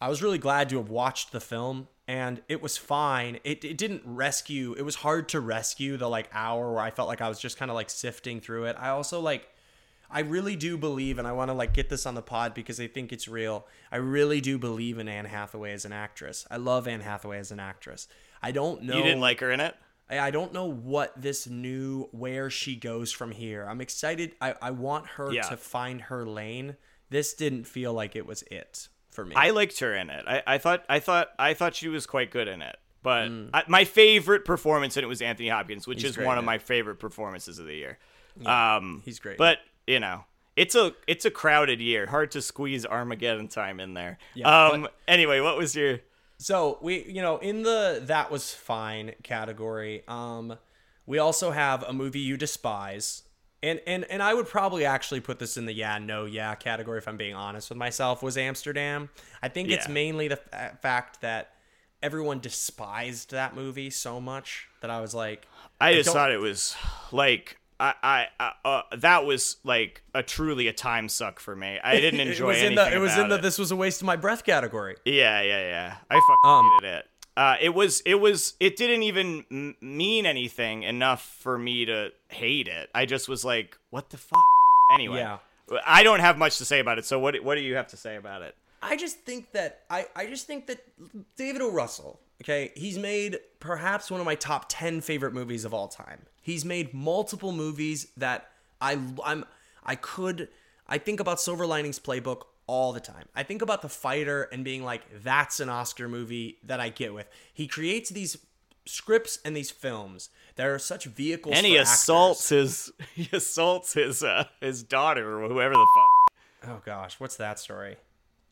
A: I was really glad to have watched the film and it was fine. It it didn't rescue. It was hard to rescue the like hour where I felt like I was just kind of like sifting through it. I also like I really do believe and I want to like get this on the pod because I think it's real. I really do believe in Anne Hathaway as an actress. I love Anne Hathaway as an actress. I don't know
B: You didn't like her in it?
A: I I don't know what this new where she goes from here. I'm excited. I, I want her
B: Yeah.
A: to find her lane. This didn't feel like it was it for me.
B: I liked her in it. I, I thought I thought I thought she was quite good in it. But
A: Mm.
B: I, my favorite performance in it was Anthony Hopkins, which
A: He's
B: is one of
A: it.
B: my favorite performances of the year. um,
A: he's great
B: But you know, it's a it's a crowded year. Hard to squeeze Armageddon time in there.
A: Yeah,
B: um. Anyway, what was your?
A: so we you know in the that was fine category. Um, we also have a movie you despise. And, and and I would probably actually put this in the yeah no yeah category if I'm being honest with myself was Amsterdam. I think it's mainly the fa- fact that everyone despised that movie so much that I was like
B: I just
A: don't-
B: thought it was like. I, I, I uh, that was like a truly a time suck for me. I didn't <laughs> enjoy
A: it was in the it was in the
B: it.
A: this was a waste of my breath category.
B: Yeah, yeah, yeah. I fucking
A: Um,
B: hated it. Uh, it was, it was, it didn't even m- mean anything enough for me to hate it. I just was like, what the fuck? Anyway,
A: Yeah.
B: I don't have much to say about it. So what, what do you have to say about it?
A: I just think that I, I just think that David O. Russell, okay, he's made perhaps one of my top ten favorite movies of all time. He's made multiple movies that I I'm I could I think about Silver Linings Playbook all the time. I think about The Fighter and being like, that's an Oscar movie that I get with. He creates these scripts and these films that are such vehicles.
B: And he assaults
A: actors.
B: his, <laughs> he assaults his, uh, his daughter or whoever the fuck.
A: Oh gosh, what's that story?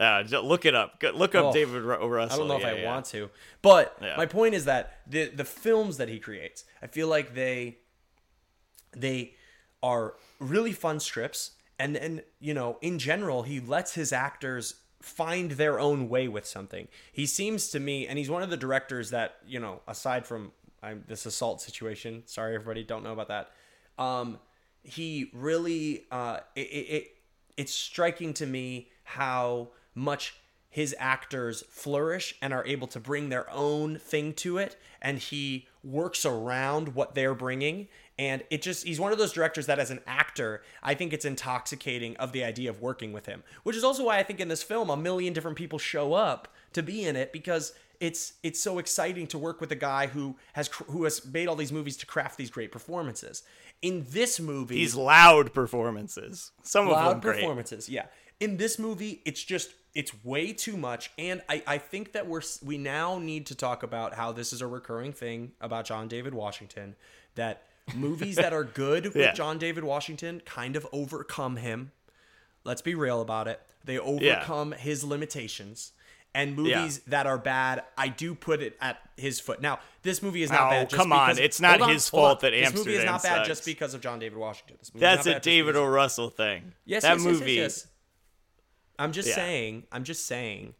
B: Uh, look it up. Look up
A: Oh,
B: David Ru- Russell.
A: I don't know
B: Yeah,
A: if I
B: yeah.
A: want to, but
B: Yeah.
A: my point is that the the films that he creates, I feel like they they are really fun strips, and and you know, in general, he lets his actors find their own way with something. He seems to me, and he's one of the directors that you know, aside from I'm, this assault situation. Sorry, everybody, don't know about that. Um, he really, uh, it, it, it it's striking to me how much his actors flourish and are able to bring their own thing to it and he works around what they're bringing and it just he's one of those directors that as an actor i think it's intoxicating of the idea of working with him which is also why i think in this film a million different people show up to be in it because it's it's so exciting to work with a guy who has who has made all these movies to craft these great performances in this movie
B: These loud performances. Some of them great.
A: performances yeah in this movie it's just it's way too much and I, I think that we're we now need to talk about how this is a recurring thing about john david washington that <laughs> movies that are good with
B: Yeah.
A: john david washington kind of overcome him let's be real about it they overcome his limitations and movies that are bad i do put it at his foot now this movie is not
B: Oh,
A: bad just
B: come on. It's not
A: hold
B: his fault that
A: this movie is not bad
B: sucks.
A: just because of john david washington movie
B: That's a David O. Russell thing.
A: Yes,
B: that
A: yes, yes, yes,
B: movie.
A: yes. I'm just
B: Yeah.
A: saying. I'm just saying.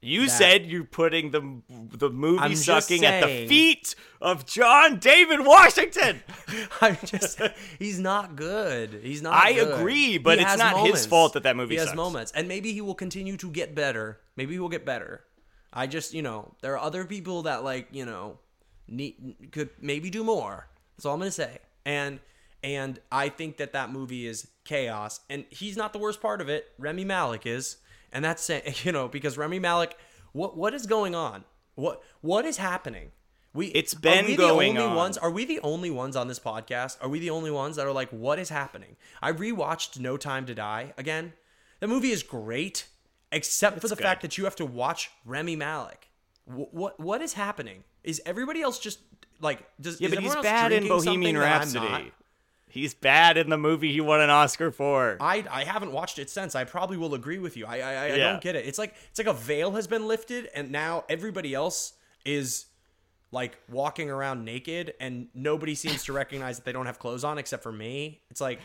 B: You said you're putting the the movie
A: I'm
B: sucking at the feet of John David Washington. <laughs>
A: I'm just. he's not good. He's not.
B: I
A: good.
B: agree, but
A: He
B: it's not his fault that that movie
A: He has moments, and maybe he will continue to get better. Maybe he will get better. I just, you know, there are other people that like, you know, need could maybe do more. That's all I'm gonna say. And and I think that that movie is chaos, and he's not the worst part of it. Rami Malek is, and that's <laughs> you know, because Rami Malek, what what is going on? What what is happening? We
B: It's been are
A: we
B: going
A: the only
B: on.
A: ones are we the only ones on this podcast? Are we the only ones that are like, what is happening? I rewatched No Time to Die again. The movie is great, except for the
B: good.
A: fact that you have to watch Rami Malek. Wh- What what is happening? Is everybody else just like does
B: Yeah, but he's bad in Bohemian
A: something that I'm not?
B: Rhapsody. He's bad in the movie he won an Oscar for.
A: I I haven't watched it since. I probably will agree with you. I I, I
B: Yeah.
A: don't get it. It's like it's like a veil has been lifted, and now everybody else is like walking around naked, and nobody seems to recognize that they don't have clothes on except for me. It's like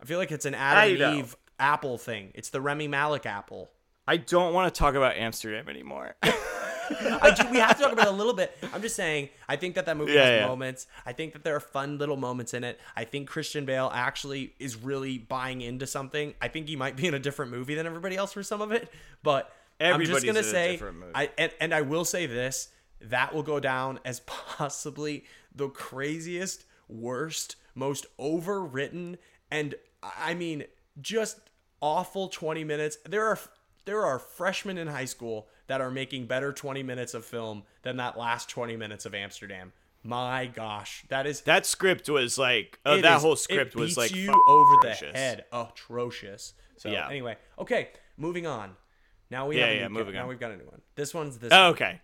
A: I feel like it's an Adam and. Eve apple thing. It's the Rami Malek apple.
B: I don't want to talk about Amsterdam anymore. <laughs> <laughs>
A: I do, we have to talk about it a little bit. I'm just saying, I think that that movie
B: Yeah,
A: has
B: yeah.
A: moments. I think that there are fun little moments in it. I think Christian Bale actually is really buying into something. I think he might be in a different movie than everybody else for some of it, but I'm just gonna say. I and, and I will say this: that will go down as <laughs> possibly the craziest, worst, most overwritten, and I mean just awful 20 minutes. There are there are freshmen in high school that are making better 20 minutes of film than that last 20 minutes of Amsterdam. My gosh, that is
B: that script was like uh, that
A: is-
B: whole script was like
A: you over
B: atrocious.
A: the head, atrocious. So
B: Yeah.
A: anyway, okay, moving on. Now we
B: Yeah,
A: have a
B: yeah,
A: new
B: moving
A: now
B: on.
A: we've got a new one. This one's this.
B: Oh, okay,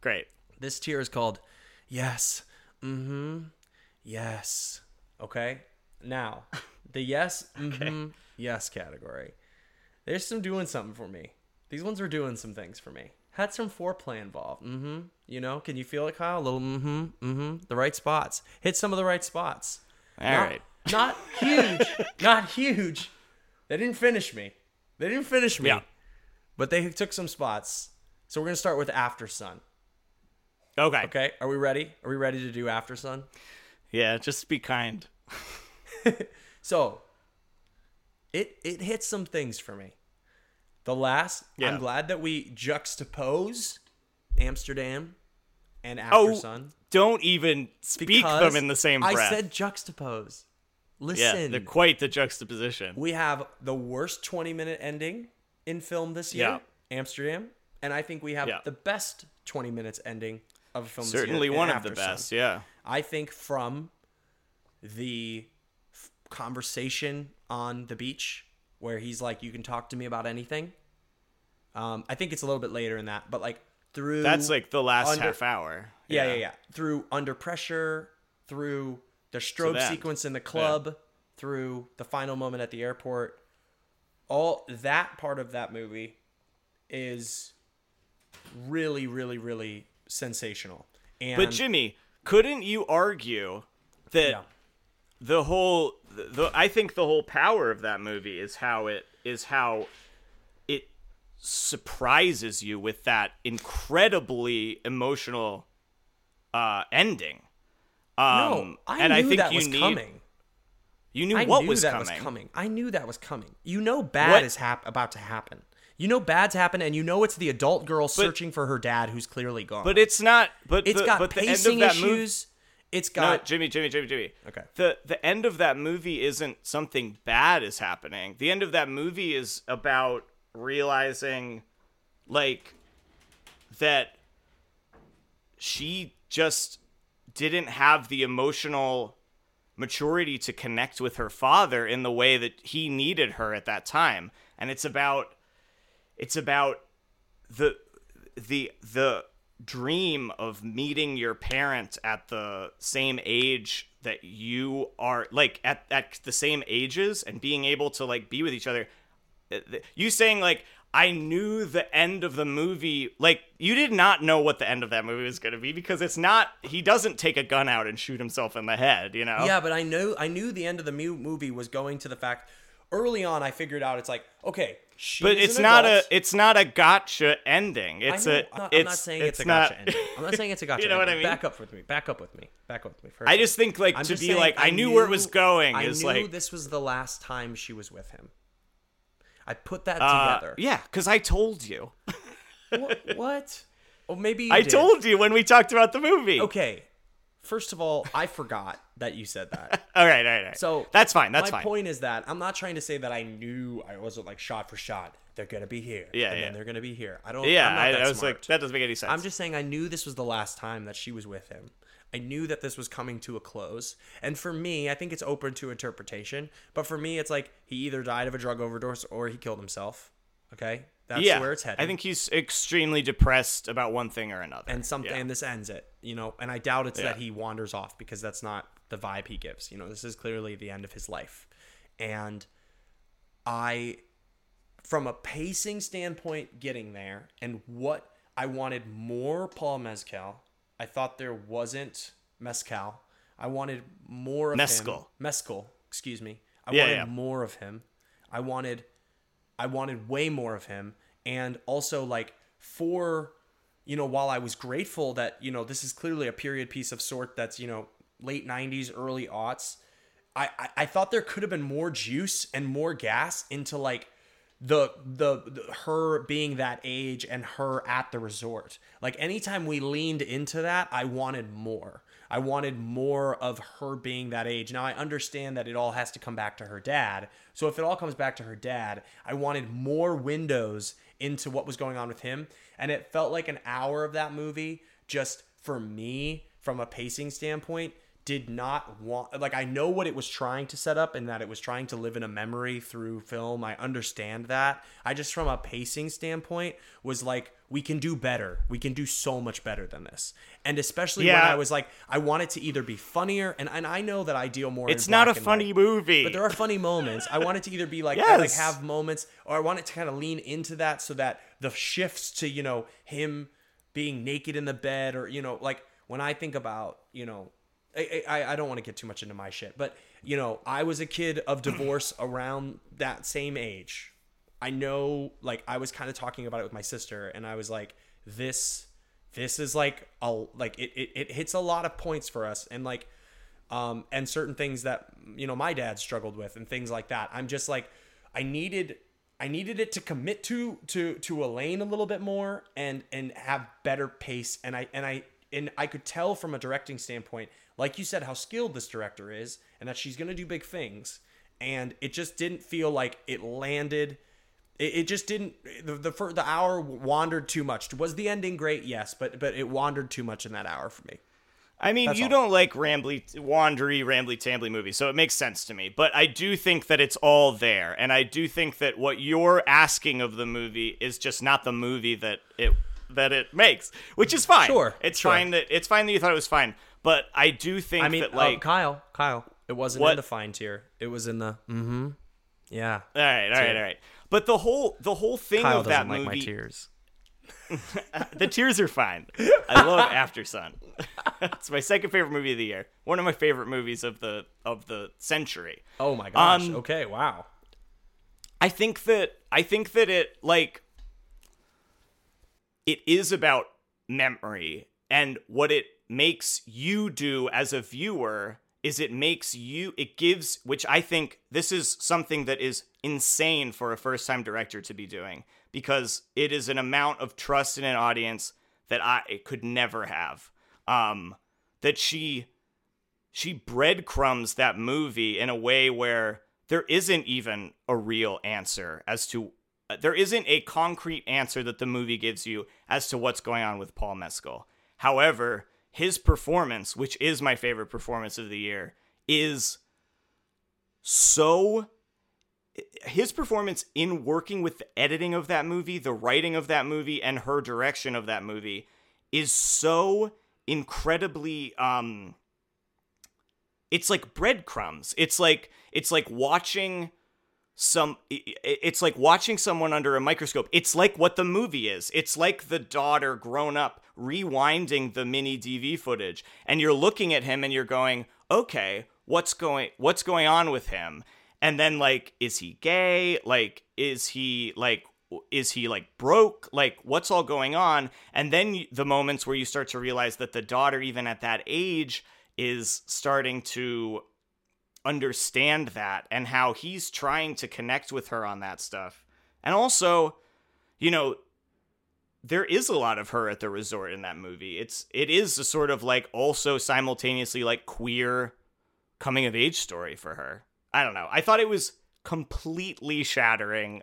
B: great.
A: This tier is called Yes. Mm-hmm. Yes. Okay. Now, the yes, <laughs> mm-hmm, yes category. There's some doing something for me. These ones are doing some things for me. Had some foreplay involved. Mm-hmm. You know, can you feel it, Kyle? A little mm-hmm, mm-hmm. The right spots. Hit some of the right spots.
B: All
A: not,
B: right. <laughs>
A: Not huge. not huge. They didn't finish me. They didn't finish me.
B: Yeah.
A: But they took some spots. So we're gonna start with Aftersun.
B: Okay.
A: Okay, are we ready? Are we ready to do Aftersun?
B: Yeah, just be kind. <laughs>
A: So, it it hits some things for me. The last,
B: Yeah.
A: I'm glad that we juxtapose Amsterdam and After
B: Oh,
A: Sun.
B: don't even speak
A: because
B: them in the same breath.
A: I said juxtapose.
B: yeah,
A: Listen,
B: they're quite the juxtaposition.
A: we have the worst 20 minute ending in film this year,
B: Yeah.
A: Amsterdam, and I think we have
B: Yeah.
A: the best 20 minutes ending of a film.
B: Certainly
A: this year
B: one of the
A: Sun.
B: best. Yeah.
A: I think from the f- conversation on the beach where he's like, "You can talk to me about anything." Um, I think it's a little bit later in that, but like through
B: That's like the last
A: under-
B: half hour.
A: yeah, yeah, yeah. Through under pressure, through the strobe
B: that.
A: sequence in the club, through the final moment at the airport. All that part of that movie is really, really, really sensational. And
B: But Jimmy, couldn't you argue that
A: yeah.
B: The whole the, I think the whole power of that movie is how it is how it surprises you with that incredibly emotional uh ending. Um
A: no, I
B: and
A: knew
B: I think
A: that
B: you
A: was
B: need
A: coming.
B: you knew
A: I
B: what
A: knew
B: was
A: that
B: coming.
A: was coming. I knew that was coming. You know, bad
B: What-
A: is hap- about to happen. You know bad's happen, and you know it's the adult girl searching for her dad who's clearly gone.
B: But it's not. But
A: it's
B: the,
A: got
B: but the end
A: pacing
B: of that
A: It's
B: No,
A: got
B: Jimmy, Jimmy, Jimmy, Jimmy.
A: Okay.
B: The the end of that movie isn't something bad is happening. The end of that movie is about realizing like that she just didn't have the emotional maturity to connect with her father in the way that he needed her at that time. And it's about it's about the the the dream of meeting your parent at the same age that you are like at, at the same ages and being able to like be with each other Uh, you saying like i knew the end of the movie like you did not know what the end of that movie was going to be because it's not he doesn't take a gun out and shoot himself in the head you know
A: Yeah, but I know I knew the end of the movie was going to the fact. Early on, I figured out it's like okay, she's
B: but it's not
A: adult.
B: a it's not a gotcha ending it's a
A: I'm not,
B: it's,
A: I'm not saying it's, a
B: not-
A: gotcha ending. <laughs> I'm not saying it's a gotcha.
B: You know what. I mean?
A: Back up with me. Back up with me. Back up with me. First.
B: i just think like
A: I'm
B: to be like i, knew, where it was going
A: I knew
B: like
A: this was the last time she was with him. I put that
B: uh,
A: together.
B: yeah because i told you
A: What? <laughs> what? Well, maybe
B: i
A: did.
B: told you when we talked about the movie
A: Okay. First of all, I forgot that you said that. <laughs>
B: all right all right, all right.
A: So
B: that's fine that's fine.
A: my
B: fine
A: point is that I'm not trying to say that I knew I wasn't like shot for shot. They're gonna be here.
B: Yeah,
A: and
B: yeah.
A: then they're gonna be here. I don't.
B: yeah I, I was
A: smart.
B: like that doesn't make any sense
A: I'm just saying I knew this was the last time that she was with him. I knew that this was coming to a close. And for me, I think it's open to interpretation. But for me, it's like he either died of a drug overdose or he killed himself. Okay? That's
B: yeah
A: where it's headed.
B: i think he's extremely depressed about one thing or another
A: and something
B: Yeah.
A: and this ends it, you know, and I doubt it's that he wanders off because that's not the vibe he gives. You know, this is clearly the end of his life. And I from a pacing standpoint getting there and what I wanted more Paul Mezcal. I thought there wasn't Mezcal. I wanted more of him.
B: Mescal.
A: Mescal, excuse me. I
B: Yeah,
A: wanted
B: yeah.
A: more of him. I wanted I wanted way more of him and also like for you know while I was grateful that you know this is clearly a period piece of sort that's you know late 90s early aughts I, I I thought there could have been more juice and more gas into like the, the the her being that age and her at the resort. Like anytime we leaned into that, I wanted more. I wanted more of her being that age. Now I understand that it all has to come back to her dad. So if it all comes back to her dad, I wanted more windows into what was going on with him. And it felt like an hour of that movie just for me from a pacing standpoint did not want like I know what it was trying to set up and that it was trying to live in a memory through film. I understand that. I just from a pacing standpoint was like we can do better. We can do so much better than this. And especially when I was like I want it to either be funnier and and I know that I deal more
B: it's not a funny
A: white.
B: movie
A: But there are funny moments. I want it to either be like
B: Yes.
A: like have moments, or I want it to kind of lean into that so that the shifts to you know him being naked in the bed, or you know like when I think about you know. I, I, I don't want to get too much into my shit, but you know, I was a kid of divorce <clears throat> around that same age. I know, like, I was kind of talking about it with my sister, and I was like, this, this is like a like it, it, it hits a lot of points for us, and like, um, and certain things that you know my dad struggled with and things like that. I'm just like, I needed I needed it to commit to to to Elaine a little bit more and and have better pace and I and I and I could tell from a directing standpoint, like you said, how skilled this director is and that she's gonna do big things. And it just didn't feel like it landed. It, it just didn't. The the, fir- the hour wandered too much. Was the ending great? Yes, but but it wandered too much in that hour for me.
B: I mean,
A: That's
B: you
A: all.
B: don't like rambly, wandery, rambly, tambly movies, so it makes sense to me. But I do think that it's all there, and I do think that what you're asking of the movie is just not the movie that it that it makes, which is fine.
A: Sure,
B: it's
A: sure.
B: fine that it's fine that you thought it was fine. But I do think
A: I mean,
B: that
A: uh,
B: like,
A: Kyle, Kyle, it wasn't
B: What?
A: in the fine tier. It was in the. Mm-hmm. Yeah.
B: all right, all right, all right. But the whole the whole thing
A: Kyle
B: of that
A: like
B: movie,
A: my tears. <laughs>
B: the tears are fine. I love Aftersun. <laughs> it's my second favorite movie of the year. One of my favorite movies of the of the century.
A: Oh my gosh.
B: Um,
A: okay. Wow.
B: I think that I think that it like it is about memory and what it makes you do as a viewer is it makes you it gives which I think this is something that is insane for a first time director to be doing because it is an amount of trust in an audience that I could never have. Um, that she she breadcrumbs that movie in a way where there isn't even a real answer as to there isn't a concrete answer that the movie gives you as to what's going on with Paul Mescal. However, his performance, which is my favorite performance of the year, is so his performance in working with the editing of that movie, the writing of that movie, and her direction of that movie is so incredibly um it's like breadcrumbs. It's like it's like watching some it's like watching someone under a microscope. It's like what the movie is. It's like the daughter grown up rewinding the mini DV footage and you're looking at him and you're going, "Okay, what's going what's going on with him?" And then like is he gay? Like is he like is he like broke? Like what's all going on? And then the moments where you start to realize that the daughter even at that age is starting to understand that and how he's trying to connect with her on that stuff. And also, you know, there is a lot of her at the resort in that movie. It's it is a sort of like also simultaneously like queer coming of age story for her. I don't know. I thought it was completely shattering.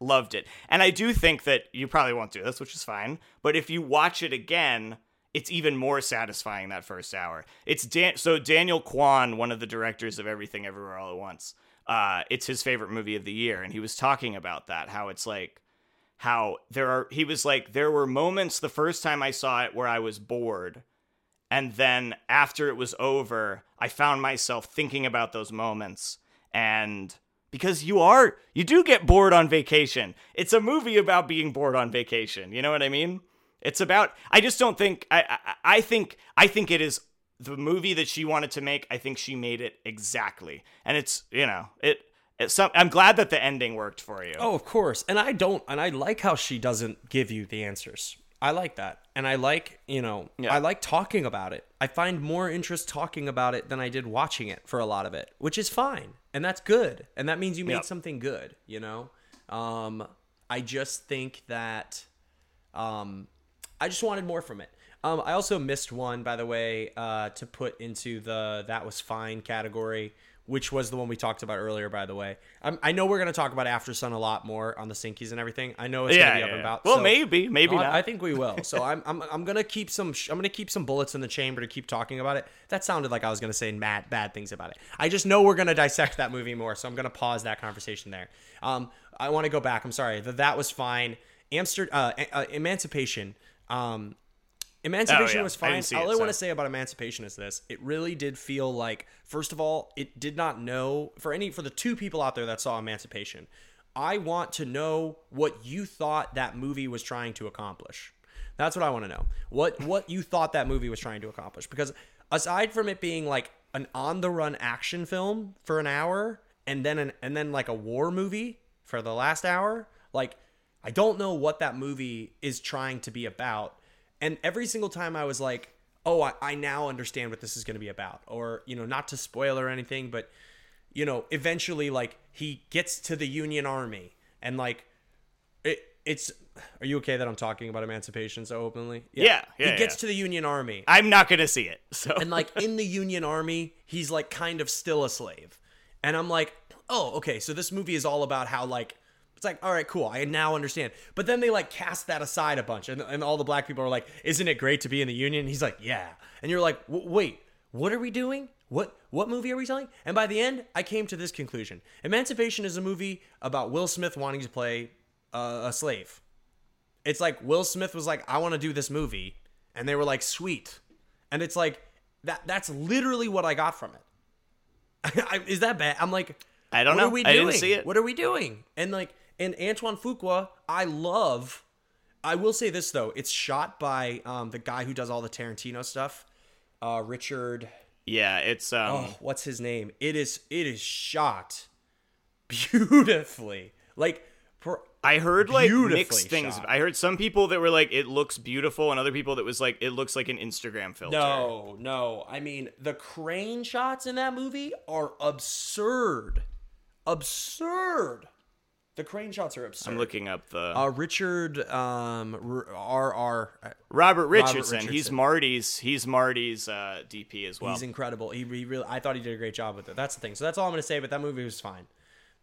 B: Loved it. And I do think that you probably won't do this, which is fine, but if you watch it again, it's even more satisfying that first hour. It's Dan- so Daniel Kwan, one of the directors of Everything Everywhere All at Once. Uh, it's his favorite movie of the year, and he was talking about that. How it's like, how there are. He was like, there were moments the first time I saw it where I was bored, and then after it was over, I found myself thinking about those moments, and because you are, you do get bored on vacation. It's a movie about being bored on vacation. You know what I mean? It's about. I just don't think. I, I. I think. I think it is the movie that she wanted to make. I think she made it exactly, and it's you know it. It's some, I'm glad that the ending worked for you.
A: Oh, of course. And I don't. And I like how she doesn't give you the answers. I like that. And I like, you know,
B: Yeah.
A: I like talking about it. I find more interest talking about it than I did watching it for a lot of it, which is fine. And that's good. And that means you made
B: Yep.
A: something good, you know? Um, I just think that um, I just wanted more from it. Um, I also missed one, by the way, uh, to put into the that was fine category, which was the one we talked about earlier. By the way, um, I know we're going to talk about Aftersun a lot more on the Sinkies and everything. I know it's
B: Yeah,
A: going to be
B: yeah,
A: up and
B: yeah.
A: about.
B: Well,
A: so-
B: maybe, maybe
A: I-
B: not.
A: I think we will. So I'm, I'm, I'm gonna keep some. sh- I'm gonna keep some bullets in the chamber to keep talking about it. That sounded like I was gonna say mad, bad things about it. I just know we're gonna dissect that movie more, so I'm gonna pause that conversation there. Um, I want to go back. I'm sorry. The, that was fine. Amsterdam, uh, uh, Emancipation. Um, Emancipation
B: Oh, yeah.
A: was fine.
B: see
A: All
B: it,
A: I want to
B: so-
A: say about Emancipation is this: it really did feel like, first of all, it did not know for any for the two people out there that saw Emancipation. I want to know what you thought that movie was trying to accomplish. That's what I want to know. What what you thought that movie was trying to accomplish? Because aside from it being like an on the run action film for an hour, and then an and then like a war movie for the last hour, like I don't know what that movie is trying to be about. And every single time I was like, oh, I, I now understand what this is going to be about. Or, you know, not to spoil or anything, but, you know, eventually, like, he gets to the Union Army and, like, it, it's. Are you okay that I'm talking about emancipation so openly?
B: Yeah, yeah,
A: He gets
B: yeah.
A: to the Union Army.
B: I'm not gonna see it. So
A: and like in the Union Army, he's like kind of still a slave. And I'm like, oh, okay, so this movie is all about how like it's like, all right, cool, I now understand. But then they like cast that aside a bunch, and, and all the black people are like, isn't it great to be in the Union? he's like, yeah. And you're like, wait, what are we doing? What what movie are we telling? And by the end, I came to this conclusion: Emancipation is a movie about Will Smith wanting to play uh, a slave. It's like Will Smith was like, I want to do this movie, and they were like, sweet. And it's like that. That's literally what I got from it. <laughs> is that bad? I'm like,
B: I don't
A: what
B: know.
A: Are we
B: I
A: doing?
B: didn't see it.
A: What are we doing? And like, and Antoine Fuqua, I love. I will say this though, it's shot by um, the guy who does all the Tarantino stuff, uh, Richard.
B: yeah, it's um.
A: Oh, what's his name? It is. It is shot beautifully. Like, per,
B: I heard like mixed things.
A: shot.
B: I heard some people that were like, it looks beautiful, and other people that was like, it looks like an Instagram filter.
A: No, no. I mean, the crane shots in that movie are absurd. Absurd. The crane shots are absurd.
B: I'm looking up the
A: Uh, Richard um, R. R.
B: Robert Richardson. He's
A: Richardson.
B: Marty's. He's Marty's uh, DP as well.
A: He's incredible. He, he really, I thought he did a great job with it. That's the thing. So that's all I'm gonna say. But that movie was fine.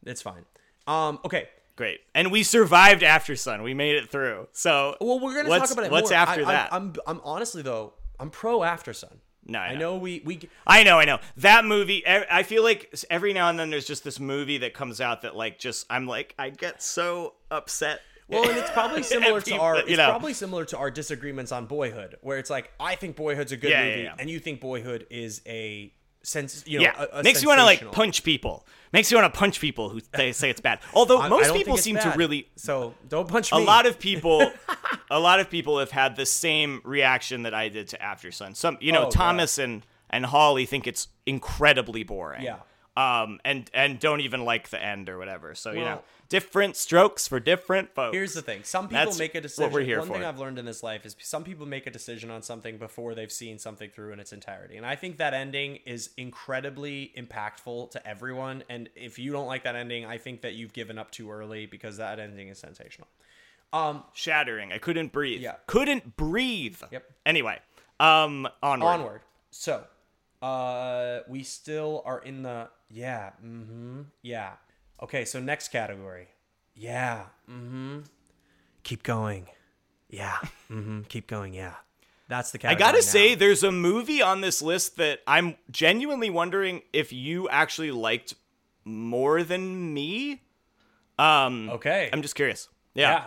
A: It's fine. Um, okay.
B: Great. And we survived Aftersun. We made it through. So
A: Well, we're gonna
B: what's,
A: talk about it.
B: What's
A: more.
B: after
A: I,
B: that?
A: I, I'm, I'm honestly though, I'm pro Aftersun.
B: No, I
A: I
B: know.
A: know we we
B: I know, I know. That movie, I feel like every now and then there's just this movie that comes out that, like, just, I'm like, I get so upset.
A: Well, and it's probably <laughs> similar to
B: people-
A: our.
B: you
A: It's
B: know.
A: probably similar to our disagreements on Boyhood, where it's like I think Boyhood's a good
B: Yeah, yeah,
A: movie,
B: yeah.
A: and you think Boyhood is a sense. You know,
B: yeah,
A: a, a
B: makes you want to like punch people. Makes you want to punch people who they say it's bad. Although <laughs>
A: I- I
B: most
A: don't
B: people seem to really.
A: So don't punch
B: A
A: me.
B: lot of <laughs> people, a lot of people have had the same reaction that I did to Aftersun. Some, you know,
A: Oh,
B: Thomas and and Holly think it's incredibly boring.
A: Yeah.
B: Um, and and don't even like the end or whatever. So you know, different strokes for different folks.
A: Here's the thing: some people
B: That's
A: make a decision.
B: what we're here
A: One thing. I've learned in this life is some people make a decision on something before they've seen something through in its entirety, and I think that ending is incredibly impactful to everyone. And if you don't like that ending, I think that you've given up too early because that ending is sensational.
B: shattering. I couldn't breathe.
A: Yeah.
B: Couldn't breathe.
A: Yep.
B: Anyway, um, onward.
A: Onward. So, uh, we still are in the yeah. Mm-hmm. Yeah. Okay. So next category. Yeah. Mm-hmm. Keep going. Yeah. <laughs> Mm-hmm. Keep going. Yeah. That's the category.
B: I gotta
A: now.
B: say, there's a movie on this list that I'm genuinely wondering if you actually liked more than me. Um,
A: Okay.
B: I'm just curious.
A: yeah.
B: Yeah.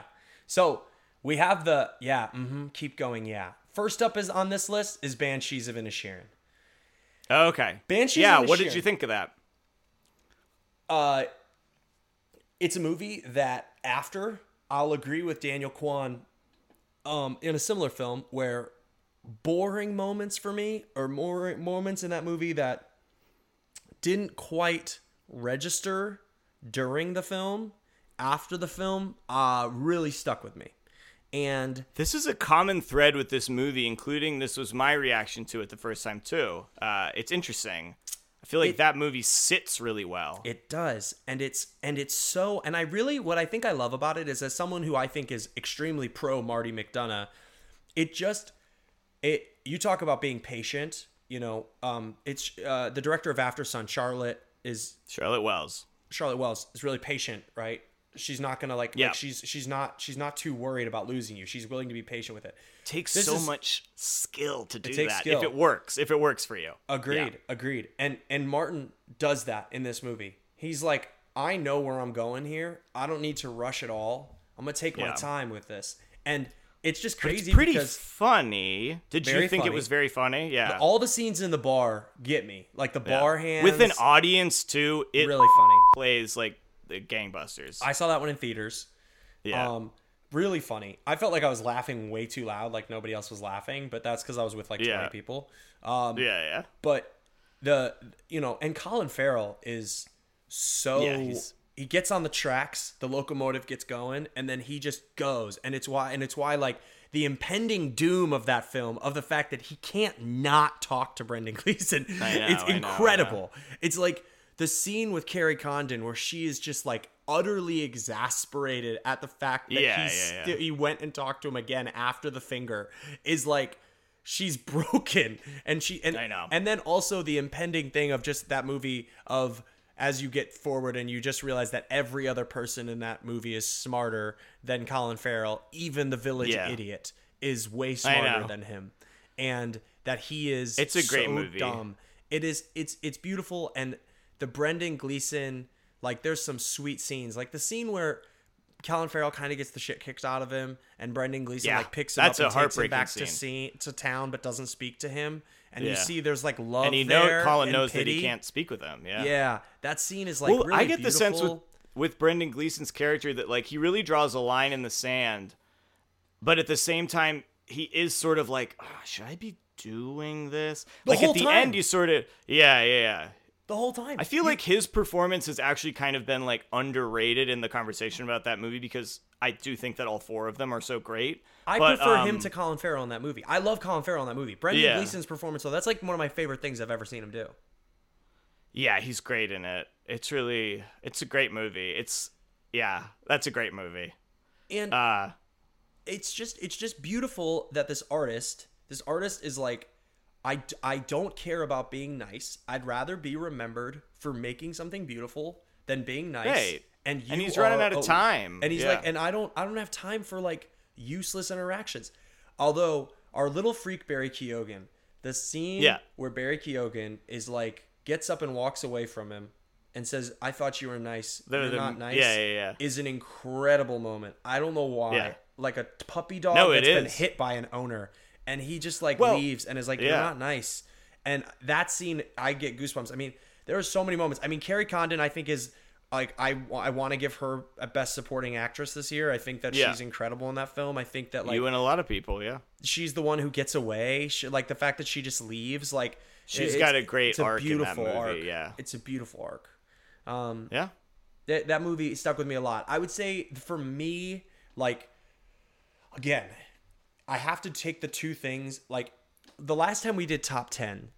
A: So we have the yeah. Mm-hmm. Keep going. Yeah. First up is on this list is Banshees of Inisherin.
B: Okay.
A: Banshees
B: Yeah. What did you think of that?
A: Uh, it's a movie that after I'll agree with Daniel Kwan, um, in a similar film where boring moments for me or more moments in that movie that didn't quite register during the film after the film uh really stuck with me and
B: This is a common thread with this movie, including this was my reaction to it the first time too. Uh, it's interesting. I feel like
A: It-
B: that movie sits really well.
A: It does. And it's and it's so and I really what I think I love about it is as someone who I think is extremely pro Marty McDonagh, it just it you talk about being patient, you know, um it's uh the director of Aftersun, Charlotte is
B: Charlotte Wells.
A: Charlotte Wells is really patient, right? She's not gonna like,
B: Yeah.
A: like she's she's not she's not too worried about losing you. She's willing to be patient with it.
B: Takes
A: This
B: so
A: is-
B: much skill to do that.
A: skill.
B: If it works, if it works for you.
A: Agreed,
B: Yeah.
A: agreed. And and Martin does that in this movie. He's like, I know where I'm going here. I don't need to rush at all. I'm gonna take my time with this. And it's just crazy
B: it's pretty
A: because
B: funny. Did you think
A: funny.
B: it was very funny? Yeah.
A: all the scenes in the bar get me. Like the
B: Yeah.
A: bar hands
B: with an audience too. It
A: really funny.
B: plays like gangbusters.
A: I saw that one in theaters.
B: yeah.
A: Um really funny. I felt like I was laughing way too loud, like nobody else was laughing, but that's because I was with like 20
B: Yeah.
A: people. Um
B: yeah, yeah.
A: but the you know and colin farrell is so
B: Yeah,
A: he gets on the tracks the locomotive gets going and then he just goes and it's why and it's why like the impending doom of that film of the fact that he can't not talk to brendan <laughs> gleeson
B: know,
A: it's
B: I know,
A: incredible it's like the scene with kerry condon where she is just like utterly exasperated at the fact that
B: Yeah,
A: he's
B: yeah, yeah.
A: sti- he went and talked to him again after the finger is like she's <laughs> broken and she and
B: I know.
A: and then also the impending thing of just that movie of as you get forward and you just realize that every other person in that movie is smarter than Colin Farrell, even the village idiot is way smarter than him. And that he is
B: It's a great
A: so
B: movie.
A: dumb. It is it's it's beautiful and the Brendan Gleeson like there's some sweet scenes. Like the scene where Colin Farrell kind of gets the shit kicked out of him, and Brendan Gleeson
B: Yeah,
A: like picks him up and takes him back to
B: scene.
A: scene to town, but doesn't speak to him. And you see, there's like love
B: and know
A: there
B: Colin knows that he can't speak with him. Yeah.
A: Yeah, that scene is like
B: well,
A: really
B: I get the sense with with Brendan Gleeson's character that like he really draws a line in the sand, but at the same time he is sort of like, "Ah, should I be doing this?
A: The
B: like at the
A: time.
B: end, you sort of yeah, yeah, yeah.
A: The whole time.
B: I feel like his performance has actually kind of been like underrated in the conversation about that movie because I do think that all four of them are so great.
A: I
B: But,
A: prefer him
B: um,
A: to Colin Farrell in that movie. I love Colin Farrell in that movie. Brendan
B: Yeah.
A: Gleeson's performance, though, that's like one of my favorite things I've ever seen him do.
B: Yeah, he's great in it. It's really it's a great movie. It's yeah, that's a great movie.
A: And
B: Uh,
A: it's just it's just beautiful that this artist this artist is like I, I don't care about being nice i'd rather be remembered for making something beautiful than being nice
B: Right.
A: and you
B: And he's running out of
A: a-
B: time.
A: and he's
B: Yeah.
A: like and i don't i don't have time for like useless interactions although our little freak barry keoghan the scene
B: Yeah.
A: where barry keoghan is like gets up and walks away from him and says i thought you were nice
B: The-
A: you're
B: the-
A: not nice
B: yeah, yeah, yeah.
A: is an incredible moment i don't know why
B: Yeah.
A: like a puppy dog
B: No,
A: that's been hit by an owner and he just like
B: Well,
A: leaves and is like you're not nice and that scene i get goosebumps i mean there are so many moments i mean kerry condon i think is like i, I want to give her a best supporting actress this year i think that
B: Yeah.
A: she's incredible in that film i think that like
B: you and a lot of people, yeah.
A: she's the one who gets away she, like the fact that she just leaves like
B: She's got a great
A: it's
B: arc in that movie,
A: arc.
B: yeah.
A: it's a beautiful arc um
B: Yeah.
A: that, that movie stuck with me a lot. I would say for me, like, again, I have to take the two things. Like, the last time we did top 10,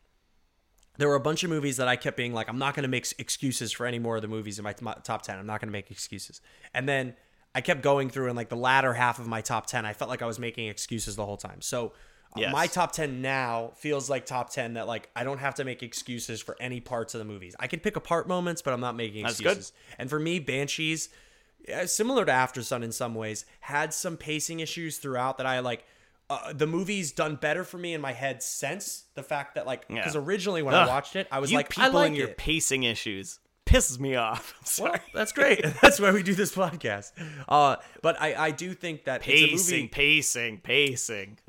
A: there were a bunch of movies that I kept being like, I'm not going to make excuses for any more of the movies in my, top 10. I'm not going to make excuses. And then I kept going through, and like the latter half of my top 10, I felt like I was making excuses the whole time. So, uh,
B: Yes.
A: my top 10 now feels like top 10 that like I don't have to make excuses for any parts of the movies. I can pick apart moments, but I'm not making excuses. And for me, Banshees, similar to Aftersun in some ways, had some pacing issues throughout that I like. Uh, the movie's done better for me in my head since the fact that like because
B: Yeah.
A: originally when
B: Ugh.
A: I watched it, I was
B: you
A: like,
B: people
A: I like
B: and your
A: it.
B: pacing issues pisses me off. <laughs> I'm sorry.
A: Well, that's great. <laughs> that's why we do this podcast. Uh, but I, I do think that
B: pacing,
A: it's a movie.
B: pacing, pacing. <laughs>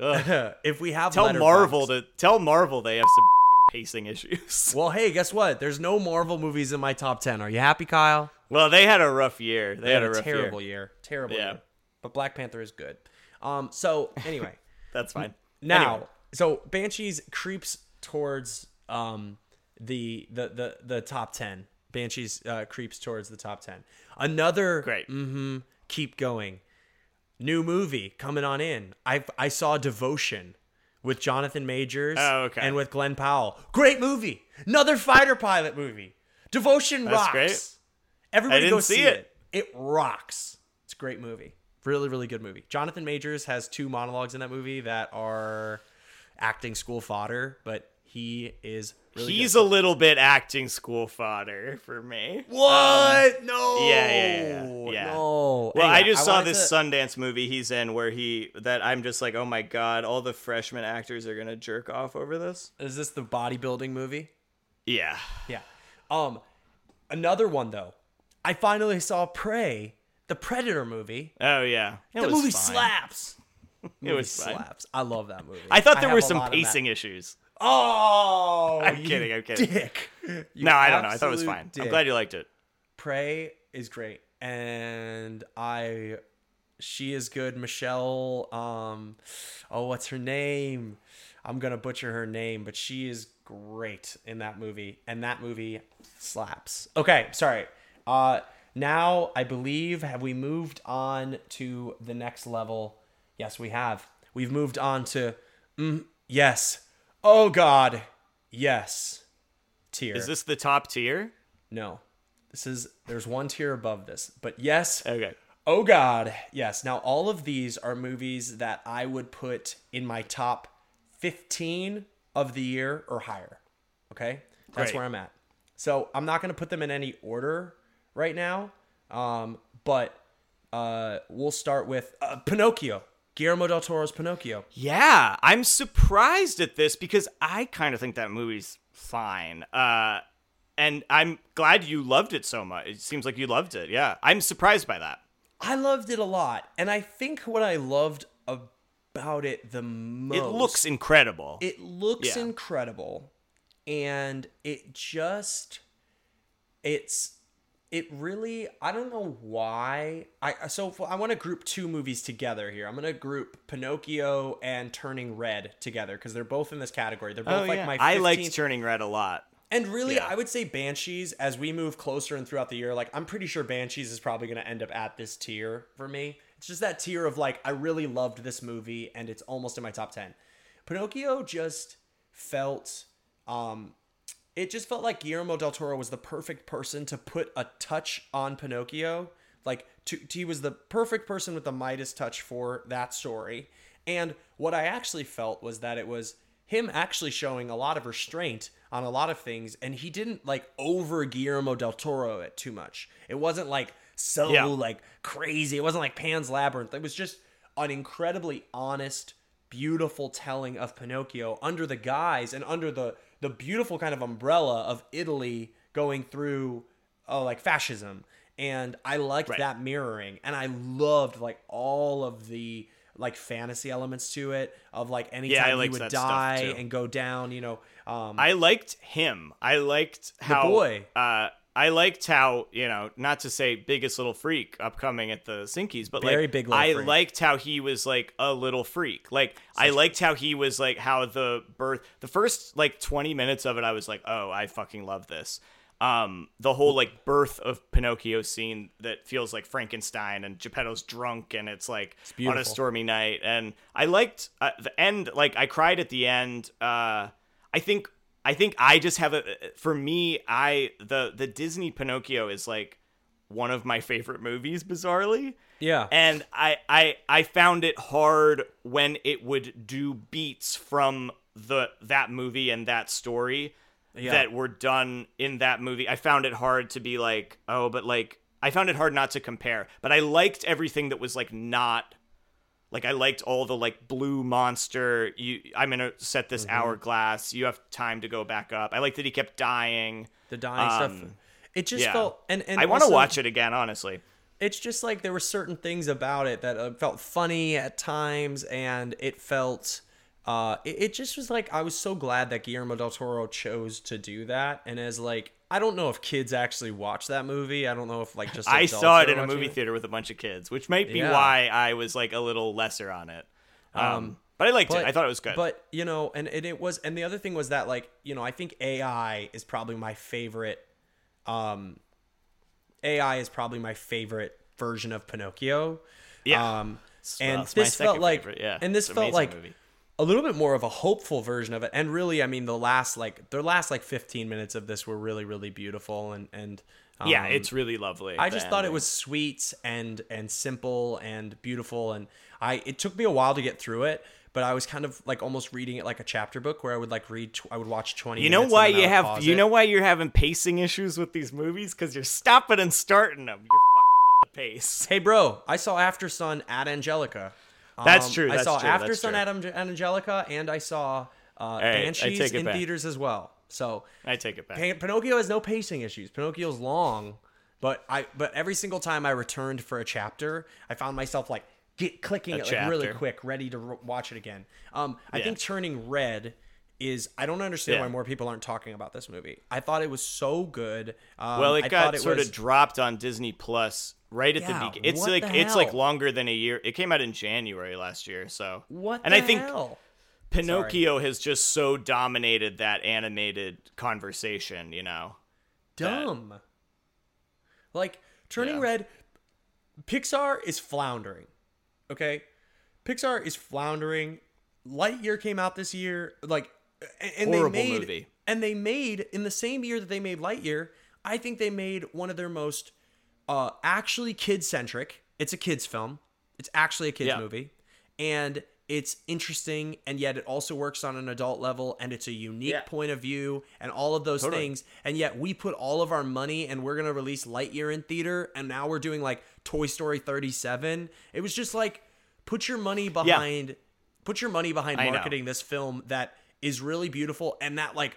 A: If we have
B: tell Marvel to tell Marvel they have some pacing issues.
A: Well, hey, guess what? There's no Marvel movies in my top ten. Are you happy, Kyle?
B: Well, they had a rough year. They,
A: They
B: had,
A: had
B: a
A: terrible
B: year.
A: year. Terrible
B: Yeah.
A: year. But Black Panther is good. Um. So anyway.
B: That's fine.
A: Now,
B: Anyway.
A: so Banshees creeps towards um the the the the top ten. Banshees uh, creeps towards the top ten. Another
B: Great.
A: Mm-hmm. Keep going. New movie coming on in. I I saw Devotion with Jonathan Majors
B: Oh, okay.
A: and with Glen Powell. Great movie. Another fighter pilot movie. Devotion
B: That's
A: rocks.
B: great.
A: Everybody go
B: didn't see
A: see
B: it.
A: it. It rocks. It's a great movie. Really, really good movie. Jonathan Majors has two monologues in that movie that are acting school fodder, but he is really
B: He's
A: good.
B: a little bit acting school fodder for me.
A: what? no.
B: Yeah, yeah, yeah, yeah.
A: No.
B: Well, I
A: Anyway,
B: just saw this
A: to-
B: Sundance movie he's in where he that I'm just like, oh my god, all the freshman actors are gonna jerk off over this.
A: Is this the bodybuilding movie?
B: Yeah.
A: Yeah. Um, another one though. I finally saw Prey, the Predator movie.
B: Oh yeah. It
A: the movie
B: fine.
A: slaps. <laughs>
B: It was fine.
A: slaps. I love that movie.
B: I thought there
A: have
B: were some
A: lot of that-
B: pacing issues.
A: Oh,
B: I'm kidding, I'm kidding.
A: Dick. <laughs> You
B: No, I don't know. I thought it was fine.
A: dick.
B: I'm glad you liked it.
A: Prey is great, and I, she is good. Michelle, um, oh, what's her name? I'm gonna butcher her name, but she is great in that movie, and that movie slaps. Okay, sorry. Uh, now I believe have we moved on to the next level? Yes, we have. We've moved on to, mm, yes. Oh God, yes. Tier.
B: Is this the top tier?
A: No. This is there's one tier above this. But yes.
B: Okay.
A: Oh god. Yes. Now all of these are movies that I would put in my top 15 of the year or higher. Okay? That's
B: Great.
A: where I'm at. So, I'm not going to put them in any order right now. Um, but uh, we'll start with uh, Pinocchio. Guillermo del Toro's Pinocchio.
B: Yeah, I'm surprised at this because I kind of think that movie's fine. Uh, and I'm glad you loved it so much. It seems like you loved it. Yeah, I'm surprised by that.
A: I loved it a lot. And I think what I loved about it the most
B: It looks incredible.
A: It looks
B: Yeah.
A: incredible, and it just it's it really I don't know why I so I want to group two movies together here. I'm gonna group Pinocchio and Turning Red together because they're both in this category. They're both
B: oh
A: like
B: yeah,
A: my 15th,
B: I liked Turning Red a lot.
A: and really,
B: Yeah.
A: I would say Banshees, as we move closer and throughout the year, like I'm pretty sure Banshees is probably going to end up at this tier for me. It's just that tier of like, I really loved this movie and it's almost in my top 10. Pinocchio just felt, um, it just felt like Guillermo del Toro was the perfect person to put a touch on Pinocchio, like to, he was the perfect person with the Midas touch for that story. And what I actually felt was that it was him actually showing a lot of restraint on a lot of things, and he didn't like over Guillermo del Toro it too much. It wasn't like so
B: Yeah.
A: like crazy. It wasn't like Pan's Labyrinth. It was just an incredibly honest, beautiful telling of Pinocchio under the guise and under the the beautiful kind of umbrella of Italy going through uh, like fascism. And I liked
B: Right.
A: that mirroring, and I loved like all of the like fantasy elements to it of like anytime he would die and go down, you know. Um,
B: I liked him. I liked how
A: boy.
B: Uh, I liked how you know, not to say biggest little freak upcoming at the Sinkies, but
A: Very
B: like
A: big
B: I
A: freak.
B: liked how he was like a little freak. Like I liked how he was like how the birth, the first like twenty minutes of it, I was like, oh, I fucking love this. Um, the whole like birth of Pinocchio scene that feels like Frankenstein and Geppetto's drunk and it's like on a stormy night and I liked uh, the end like I cried at the end uh I think I think I just have a for me I the the Disney Pinocchio is like one of my favorite movies bizarrely
A: yeah,
B: and I, I I found it hard when it would do beats from the that movie and that story
A: Yeah.
B: that were done in that movie. I found it hard to be like, oh, but like I found it hard not to compare. But I liked everything that was like not like I liked all the like blue monster. You I'm gonna set this
A: Mm-hmm.
B: hourglass. You have time to go back up. I like that he kept dying.
A: the dying stuff.
B: Um,
A: It just
B: yeah.
A: felt and and
B: I want to watch it again, honestly.
A: it's just like there were certain things about it that uh, felt funny at times and it felt uh it, it just was like i was so glad that guillermo del toro chose to do that and as like i don't know if kids actually watch that movie i don't know if like just
B: I saw it in a movie theater with a bunch of kids, which might be
A: Yeah.
B: why I was like a little lesser on it. Um, but I liked it. I thought it was good.
A: But you know, and, and it was, and the other thing was that like you know, I think AI is probably my favorite. Um, AI is probably my favorite version of Pinocchio.
B: Yeah.
A: Um, and this felt like,
B: favorite, yeah.
A: and this
B: It's
A: felt like
B: movie.
A: A little bit more of a hopeful version of it. And really, I mean, the last like the last like 15 minutes of this were really, really beautiful and and. Um,
B: yeah, it's really lovely.
A: I just thought it was sweet and and simple and beautiful and I it took me a while to get through it but I was kind of like almost reading it like a chapter book where I would like read tw- I would watch 20
B: You know why
A: and then I
B: you have you
A: it.
B: know why you're having pacing issues with these movies because you're stopping and starting them. You're fucking with the pace.
A: Hey bro, I saw Aftersun at Angelica.
B: That's
A: Um,
B: true,
A: I saw
B: true,
A: After
B: that's
A: Sun
B: true.
A: at Angelica and I saw uh,
B: right,
A: Banshees in
B: back.
A: theaters as well. So
B: I take it back.
A: Pan- Pinocchio has no pacing issues. Pinocchio's long, but I but every single time I returned for a chapter, I found myself like get clicking
B: A
A: it like really quick, ready to r- watch it again. Um, I
B: Yeah.
A: think Turning Red is I don't understand
B: Yeah.
A: why more people aren't talking about this movie. I thought it was so good. Um,
B: Well, it
A: I
B: got
A: it
B: sort
A: was,
B: of dropped on Disney Plus right at
A: Yeah,
B: the beginning. It's like it's like longer than a year. It came out in January last year, so
A: what
B: and
A: the
B: I think
A: hell?
B: Pinocchio has just so dominated that animated conversation, you know.
A: dumb. Like Turning
B: Yeah.
A: Red, Pixar is floundering. Okay, Pixar is floundering. Lightyear came out this year, like, and,
B: Horrible
A: they made
B: movie.
A: and they made in the same year that they made Lightyear. I think they made one of their most uh, actually kid centric. It's a kids film. It's actually a kids
B: Yeah.
A: movie, and it's interesting, and yet it also works on an adult level, and it's a unique
B: Yeah.
A: point of view, and all of those
B: Totally.
A: things. And yet we put all of our money, and we're gonna release Lightyear in theater, and now we're doing like Toy Story 37. It was just like put your money behind, put your money behind
B: I know.
A: marketing this film that is really beautiful, and that like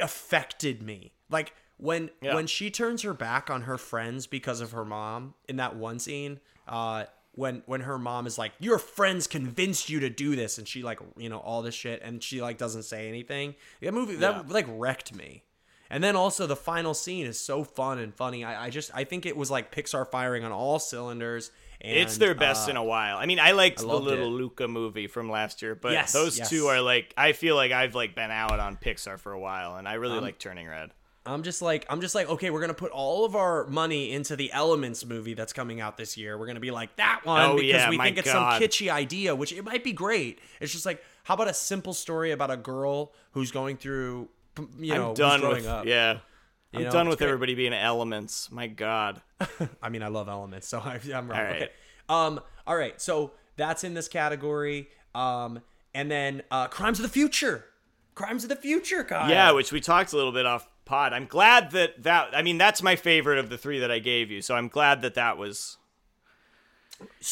A: affected me. Like when
B: Yeah.
A: when she turns her back on her friends because of her mom in that one scene, uh when when her mom is like, Your friends convinced you to do this and she like, you know, all this shit and she like doesn't say anything. That movie that
B: Yeah.
A: like wrecked me. And then also the final scene is so fun and funny. I, I just I think it was like Pixar firing on all cylinders. And,
B: it's their best
A: uh,
B: in a while. I mean, I liked the little
A: it.
B: Luca movie from last year, but
A: Yes,
B: those
A: yes.
B: two are like I feel like I've like been out on Pixar for a while, and I really
A: Um,
B: like Turning Red.
A: I'm just like I'm just like okay, we're gonna put all of our money into the Elements movie that's coming out this year. We're gonna be like that one
B: Oh,
A: because
B: yeah,
A: we think it's some kitschy idea, which it might be great. It's just like how about a simple story about a girl who's going through, you know,
B: I'm done
A: growing
B: with
A: up.
B: yeah.
A: You
B: I'm
A: know,
B: done with
A: great.
B: everybody being elements. My God. <laughs>
A: I mean, I love elements, so I, <laughs> I'm wrong.
B: All right.
A: Okay. Um. All right. So that's in this category. Um. And then uh, Crimes of the Future. Crimes of the Future, guys.
B: Yeah, which we talked a little bit off pod. I'm glad that that. I mean, that's my favorite of the three that I gave you. So I'm glad that that was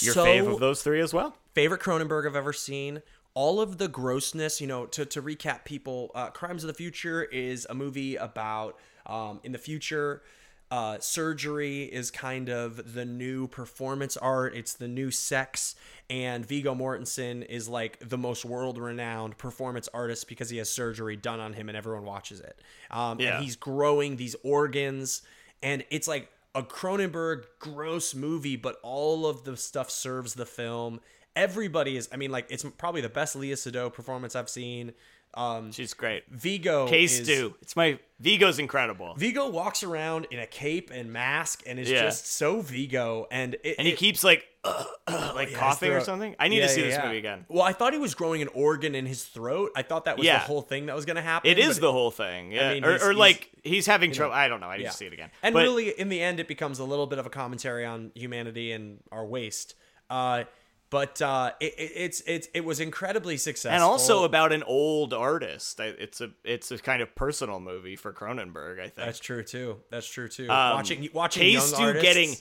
B: your
A: so,
B: fave of those three as well.
A: favorite Cronenberg I've ever seen. All of the grossness, you know, to, to recap people, uh, Crimes of the Future is a movie about um, in the future, uh, surgery is kind of the new performance art, it's the new sex. And Viggo Mortensen is like the most world renowned performance artist because he has surgery done on him and everyone watches it. Um,
B: Yeah.
A: And he's growing these organs. And it's like a Cronenberg gross movie, but all of the stuff serves the film. Everybody is, I mean, like, it's probably the best Léa Seydoux performance I've seen. Um,
B: She's great.
A: Viggo.
B: Case
A: is,
B: Stew. It's my Viggo's incredible.
A: Viggo walks around in a cape and mask and is
B: Yeah.
A: just so Viggo. And, it,
B: and he
A: it-
B: keeps like <clears throat> like
A: his
B: coughing or something. I need
A: Yeah,
B: to see
A: yeah,
B: this
A: yeah.
B: movie again.
A: Well, I thought he was growing an organ in his throat. I thought that was
B: Yeah.
A: the whole thing that was going to happen.
B: It is the whole thing. Yeah.
A: mean,
B: or
A: he's-
B: or
A: he's-
B: like he's having trouble. I don't know. I need
A: yeah.
B: to see it again.
A: And
B: But-
A: really, in the end, it becomes a little bit of a commentary on humanity and our waste. Uh, but uh, it, it, it's it's it was incredibly successful.
B: and also about an old artist. It's a it's a kind of personal movie for Cronenberg. I think.
A: that's true too. That's true too.
B: Um,
A: watching watching
B: Case
A: young artists,
B: getting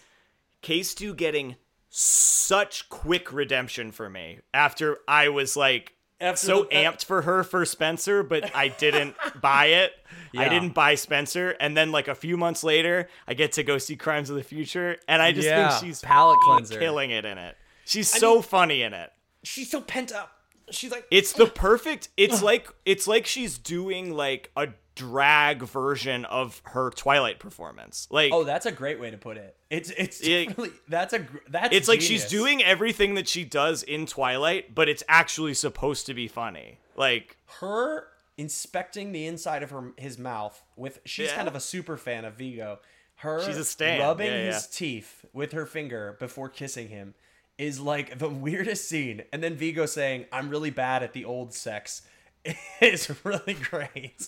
B: K-Stew getting such quick redemption for me after I was like
A: After
B: so
A: the-
B: amped for her for Spencer, but I didn't <laughs> buy it. I didn't buy Spencer, and then like a few months later, I get to go see Crimes of the Future, and I just
A: Yeah,
B: think she's
A: palate cleanser.
B: killing it in it. She's so funny in it.
A: she's so pent up. She's like
B: It's the perfect. It's like it's like she's doing like a drag version of her Twilight performance. Like
A: oh, that's a great way to put it. It's it's
B: Yeah.
A: really, that's a gr- that's
B: it's like she's doing everything that she does in Twilight, but it's actually supposed to be funny. Like
A: her inspecting the inside of her his mouth with she's
B: Yeah.
A: kind of a super fan of Viggo. Her
B: She's a stan.
A: rubbing
B: Yeah,
A: his teeth with her finger before kissing him is like the <laughs> weirdest scene. And then Viggo saying, "I'm really bad at the old sex." <laughs> is really great.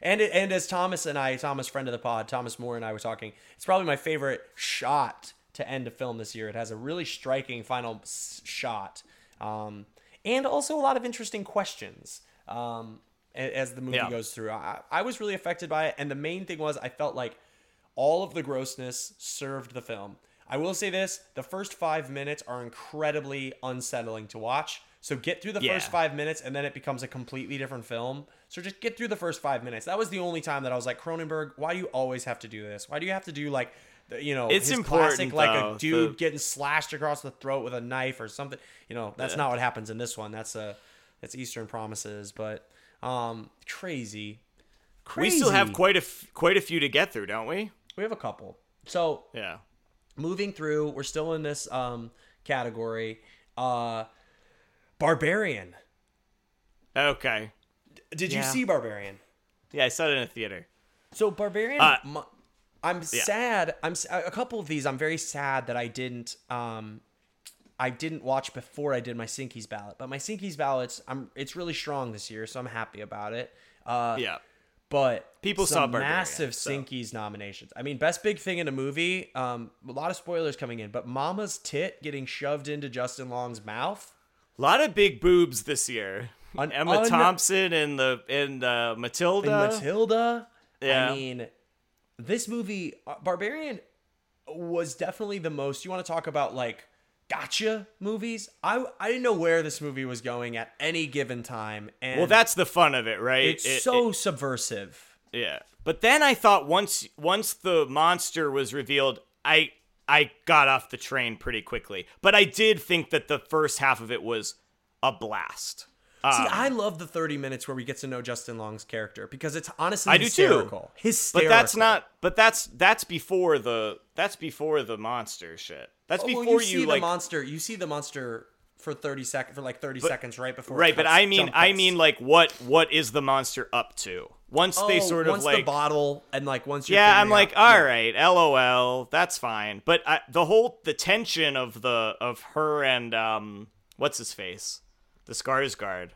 A: And it, and as Thomas and I, Thomas friend of the pod, Thomas Moore and I were talking, it's probably my favorite shot to end a film this year. It has a really striking final s- shot, um, and also a lot of interesting questions um, as the movie
B: Yeah.
A: goes through. I, I was really affected by it, and the main thing was I felt like all of the grossness served the film. I will say this: the first five minutes are incredibly unsettling to watch. So get through the
B: Yeah.
A: first five minutes, and then it becomes a completely different film. So just get through the first five minutes. That was the only time that I was like, Cronenberg, why do you always have to do this? Why do you have to do like, you know,
B: It's
A: his classic like a dude
B: the-
A: getting slashed across the throat with a knife or something? You know, that's not what happens in this one. That's a that's Eastern Promises, but um, crazy,
B: we still have quite a f- quite a few to get through, don't we?
A: we have a couple. So
B: Yeah.
A: Moving through, we're still in this um category. Uh Barbarian.
B: Okay.
A: Did you see Barbarian?
B: Yeah, I saw it in a theater.
A: So Barbarian
B: Uh,
A: mu- I'm sad. I'm a couple of these I'm very sad that I didn't um I didn't watch before I did my Sinkies ballot. But my Sinkies ballots I'm it's really strong this year, so I'm happy about it. Uh
B: Yeah.
A: But
B: People saw
A: massive
B: so-
A: Sinkies nominations. I mean, best big thing in a movie. Um, a lot of spoilers coming in, but Mama's tit getting shoved into Justin Long's mouth.
B: A lot of big boobs this year.
A: On
B: Emma
A: un-
B: Thompson and the and uh, Matilda.
A: And Matilda.
B: Yeah.
A: I mean, this movie, uh, Barbarian, was definitely the most. You want to talk about like gotcha movies? I I didn't know where this movie was going at any given time, and
B: well, that's the fun of it, right?
A: it's
B: It-
A: so
B: it-
A: subversive.
B: yeah. But then I thought once once the monster was revealed, I I got off the train pretty quickly. But I did think that the first half of it was a blast.
A: See,
B: Um,
A: I love the 30 minutes where we get to know Justin Long's character because it's honestly
B: I do too.
A: hysterical. Hysterical.
B: But that's not. But that's that's before the that's before the monster shit. That's
A: Oh, well,
B: before
A: you see
B: you
A: the
B: like
A: monster. You see the monster for 30 seconds for like 30 seconds right before.
B: right. But I mean I mean like what what is the monster up to? Once they
A: Oh,
B: sort of
A: once
B: like
A: the bottle and like once you're
B: yeah i'm like
A: out-
B: all right lol that's fine but I, the whole the tension of the of her and um what's his face the Skarsgard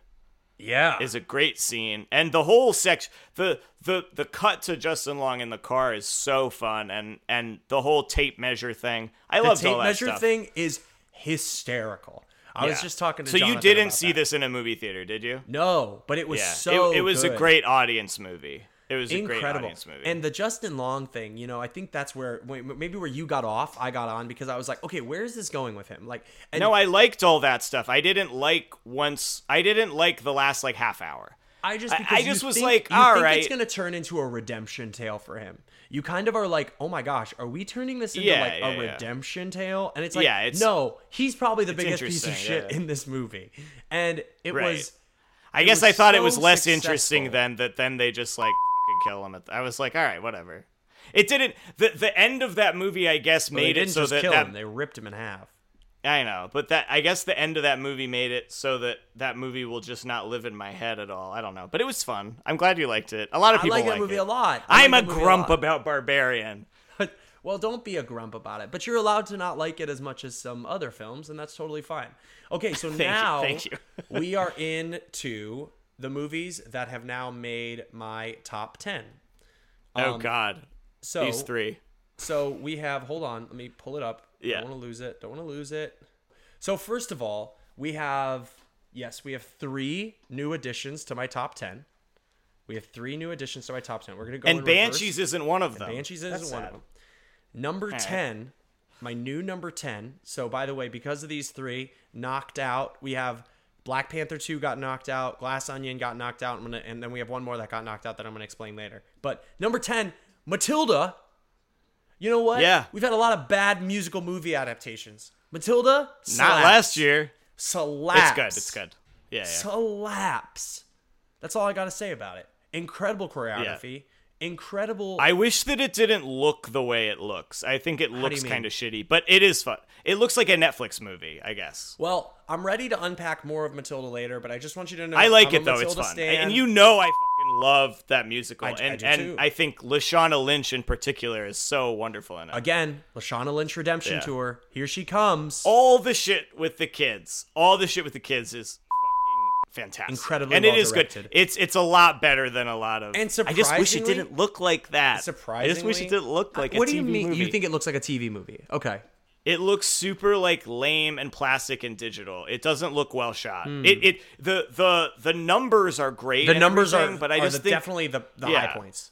A: Yeah.
B: is a great scene, and the whole section, the the the cut to Justin Long in the car is so fun, and and the whole tape measure thing. I
A: the
B: love
A: tape measure
B: stuff.
A: thing is hysterical. I was just talking to
B: So you didn't see
A: that.
B: this in a movie theater, did you?
A: No, but it was
B: yeah,
A: so
B: it, it was
A: good.
B: a great audience movie. It was a great
A: incredible.
B: movie.
A: And the Justin Long thing, you know, I think that's where maybe where you got off, I got on because I was like, okay, where is this going with him? Like, and
B: no, I liked all that stuff. I didn't like once. I didn't like the last like half hour.
A: I just
B: I-
A: because
B: I just was
A: think-
B: like,
A: you
B: all
A: think
B: right.
A: it's gonna turn into a redemption tale for him. You kind of are like, oh my gosh, are we turning this into
B: Yeah,
A: like
B: yeah,
A: a
B: yeah.
A: redemption tale? And it's like,
B: Yeah, it's-
A: no, he's probably the biggest piece of shit in this movie, and it
B: Right.
A: was.
B: I guess I thought it was less interesting
A: successful.
B: than that. Then they just like kill him. At I was like, all right, whatever. It didn't. The the end of that movie, I guess,
A: Well,
B: made
A: didn't
B: it so
A: just
B: that,
A: kill
B: that
A: him; they ripped him in half.
B: I know, but that I guess the end of that movie made it so that that movie will just not live in my head at all. I don't know, but it was fun. I'm glad you liked it. A lot of
A: I
B: people
A: like that
B: like
A: movie
B: it.
A: a lot. I
B: I'm
A: like
B: a
A: movie a
B: grump about Barbarian. <laughs>
A: well, don't be a grump about it, but you're allowed to not like it as much as some other films, and that's totally fine. Okay, so <laughs>
B: you,
A: now
B: thank you.
A: we are into the movies that have now made my top ten.
B: oh
A: Um,
B: God,
A: So
B: these three.
A: So we have. Hold on, let me pull it up.
B: Yeah.
A: Don't want to lose it. Don't want to lose it. So first of all, we have yes, we have three new additions to my top ten. We have three new additions to my top ten. We're gonna go
B: And
A: in reverse.
B: Banshees isn't one of them.
A: And
B: Banshees
A: isn't one of them. Number
B: right.
A: 10, my new number 10. So, by the way, because of these three, knocked out, we have Black Panther 2 got knocked out, Glass Onion got knocked out, gonna, and then we have one more that got knocked out that I'm going to explain later. But number 10, Matilda. You know what?
B: Yeah.
A: We've had a lot of bad musical movie adaptations. Matilda?
B: Not last year.
A: Slaps.
B: It's good. It's good. Yeah, yeah.
A: Slaps. That's all I got to say about it. Incredible choreography. Incredible.
B: I wish that it didn't look the way it looks. I think it looks kind of shitty, but it is fun. It looks like a Netflix movie, I guess.
A: Well, I'm ready to unpack more of Matilda later, but I just want you to know
B: I like
A: I'm
B: it though; it's
A: Matilda
B: fun,
A: stan.
B: and you know I fucking love that musical,
A: I- I
B: and
A: do
B: and
A: too.
B: I think Lashana Lynch in particular is so wonderful in it.
A: again, Lashana Lynch redemption
B: Yeah.
A: tour. Here she comes.
B: all the shit with the kids, all the shit with the kids is fantastic,
A: Incredibly
B: and it is good.
A: well-directed.
B: It's it's a lot better than a lot of.
A: And
B: I just wish it didn't look like that. I
A: Surprisingly,
B: just wish it didn't look like a
A: what do you mean?
B: movie.
A: You think it looks like a TV movie? Okay.
B: it looks super like lame and plastic and digital. It doesn't look well shot. It it the the the numbers are great.
A: Hmm. The numbers are,
B: but I just
A: the,
B: think
A: definitely the, the
B: Yeah.
A: high points.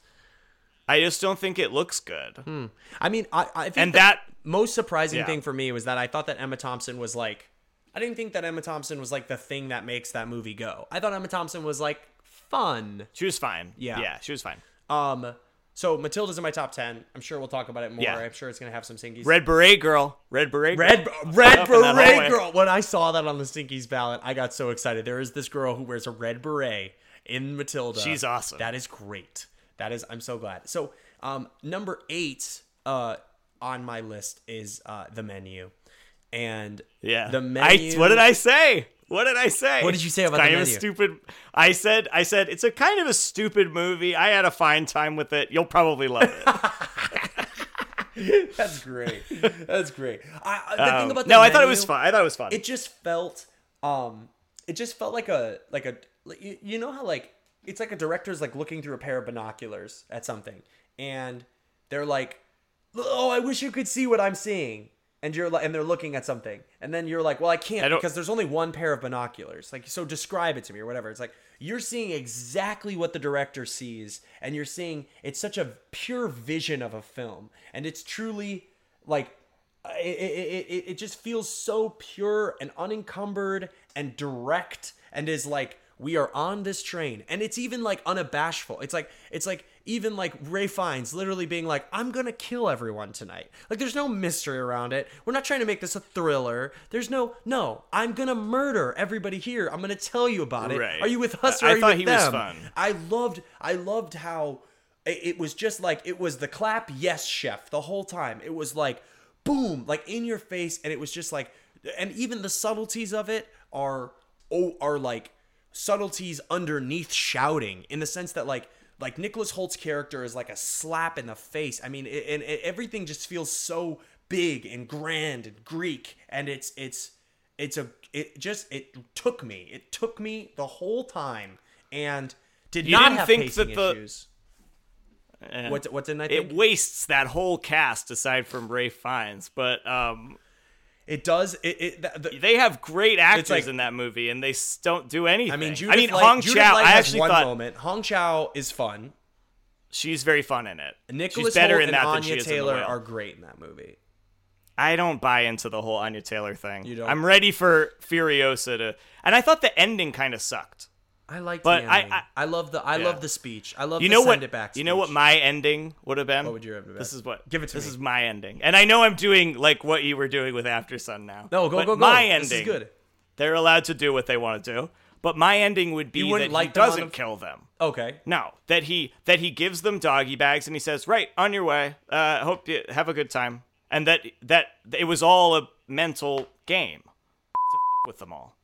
B: I just don't think it looks good.
A: I mean, I, I think
B: And
A: the
B: that-
A: most surprising
B: Yeah.
A: thing for me was that I thought that Emma Thompson was like, I didn't think that Emma Thompson was like the thing that makes that movie go. I thought Emma Thompson was like fun.
B: She was fine.
A: Yeah.
B: yeah, she was fine.
A: Um, so Matilda's in my top ten. I'm sure we'll talk about it more.
B: Yeah.
A: I'm sure it's gonna have some sinkies.
B: Red beret girl, red beret, girl.
A: Red Red Beret girl. When I saw that on the Stinkies ballot, I got so excited. There is this girl who wears a red beret in Matilda.
B: She's awesome.
A: That is great. That is. I'm so glad. So, um, number eight, uh, on my list is uh the menu, and
B: Yeah.
A: the menu.
B: I, what did I say? What did I say?
A: What did you say
B: It's
A: about the
B: kind of
A: menu?
B: a stupid. I said. I said it's a kind of a stupid movie. I had a fine time with it. You'll probably love it. <laughs> <laughs>
A: That's great. That's great. I, the thing
B: Um,
A: about the
B: no, I thought it was fun. I thought it was fun.
A: it just felt um it just felt like a like a you know how like it's like a director's like looking through a pair of binoculars at something and they're like oh i wish you could see what i'm seeing and you're like and they're looking at something and then you're like well i can't
B: I
A: because there's only one pair of binoculars. Like so describe it to me or whatever. It's like you're seeing exactly what the director sees and you're seeing it's such a pure vision of a film and it's truly like it, it, it, it just feels so pure and unencumbered and direct and is like we are on this train. And it's even like unabashful. It's like it's like even like ralph fiennes literally being like i'm gonna kill everyone tonight like there's no mystery around it we're not trying to make this a thriller there's no no i'm gonna murder everybody here i'm gonna tell you about it
B: Right.
A: are you with us or
B: I
A: are you
B: thought
A: with
B: he was
A: them
B: fun.
A: I loved I loved how it it was just like it was the clap yes chef the whole time. It was like boom, like in your face and it was just like and even the subtleties of it are oh are like subtleties underneath shouting in the sense that like like Nicholas Hoult's character is like a slap in the face. I mean, it, and it, everything just feels so big and grand and Greek, and it's it's it's a it just it took me. It took me the whole time and did
B: You
A: not
B: think that the-
A: issues.
B: Eh.
A: What what didn't I think?
B: it wastes that whole cast aside from Ralph Fiennes, but um,
A: It does. It, it the, the,
B: they have great actors
A: like-
B: in that movie, and they don't do anything.
A: I mean, Judith
B: I mean,
A: Light,
B: Hong
A: Judith
B: Chow.
A: Light
B: I actually
A: one
B: thought
A: moment. Hong Chau is fun.
B: she's very fun in it.
A: Nicholas
B: she's better
A: Hoult
B: in
A: and
B: that than
A: Anya
B: she is
A: Taylor are great in that movie.
B: I don't buy into the whole Anya Taylor thing.
A: You don't?
B: I'm ready for Furiosa to, and I thought the ending kind of sucked.
A: I like,
B: But
A: the
B: I-
A: ending.
B: I-
A: I, love the I
B: Yeah.
A: love the speech. I love
B: You know
A: send
B: what?
A: it back.
B: You know what my ending would have been.
A: What would your have been?
B: This is what.
A: Give it to me.
B: this
A: me.
B: is my ending, and I know I'm doing like what you were doing with Aftersun now.
A: No, go go go.
B: My
A: This
B: ending.
A: is good.
B: They're allowed to do what they want to do, but my ending would be that he
A: like on
B: doesn't
A: the-
B: kill them.
A: Okay.
B: No, that he that he gives them doggy bags and he says, "Right, on your way. Uh, hope you have a good time." And that that it was all a mental game to f- with them all.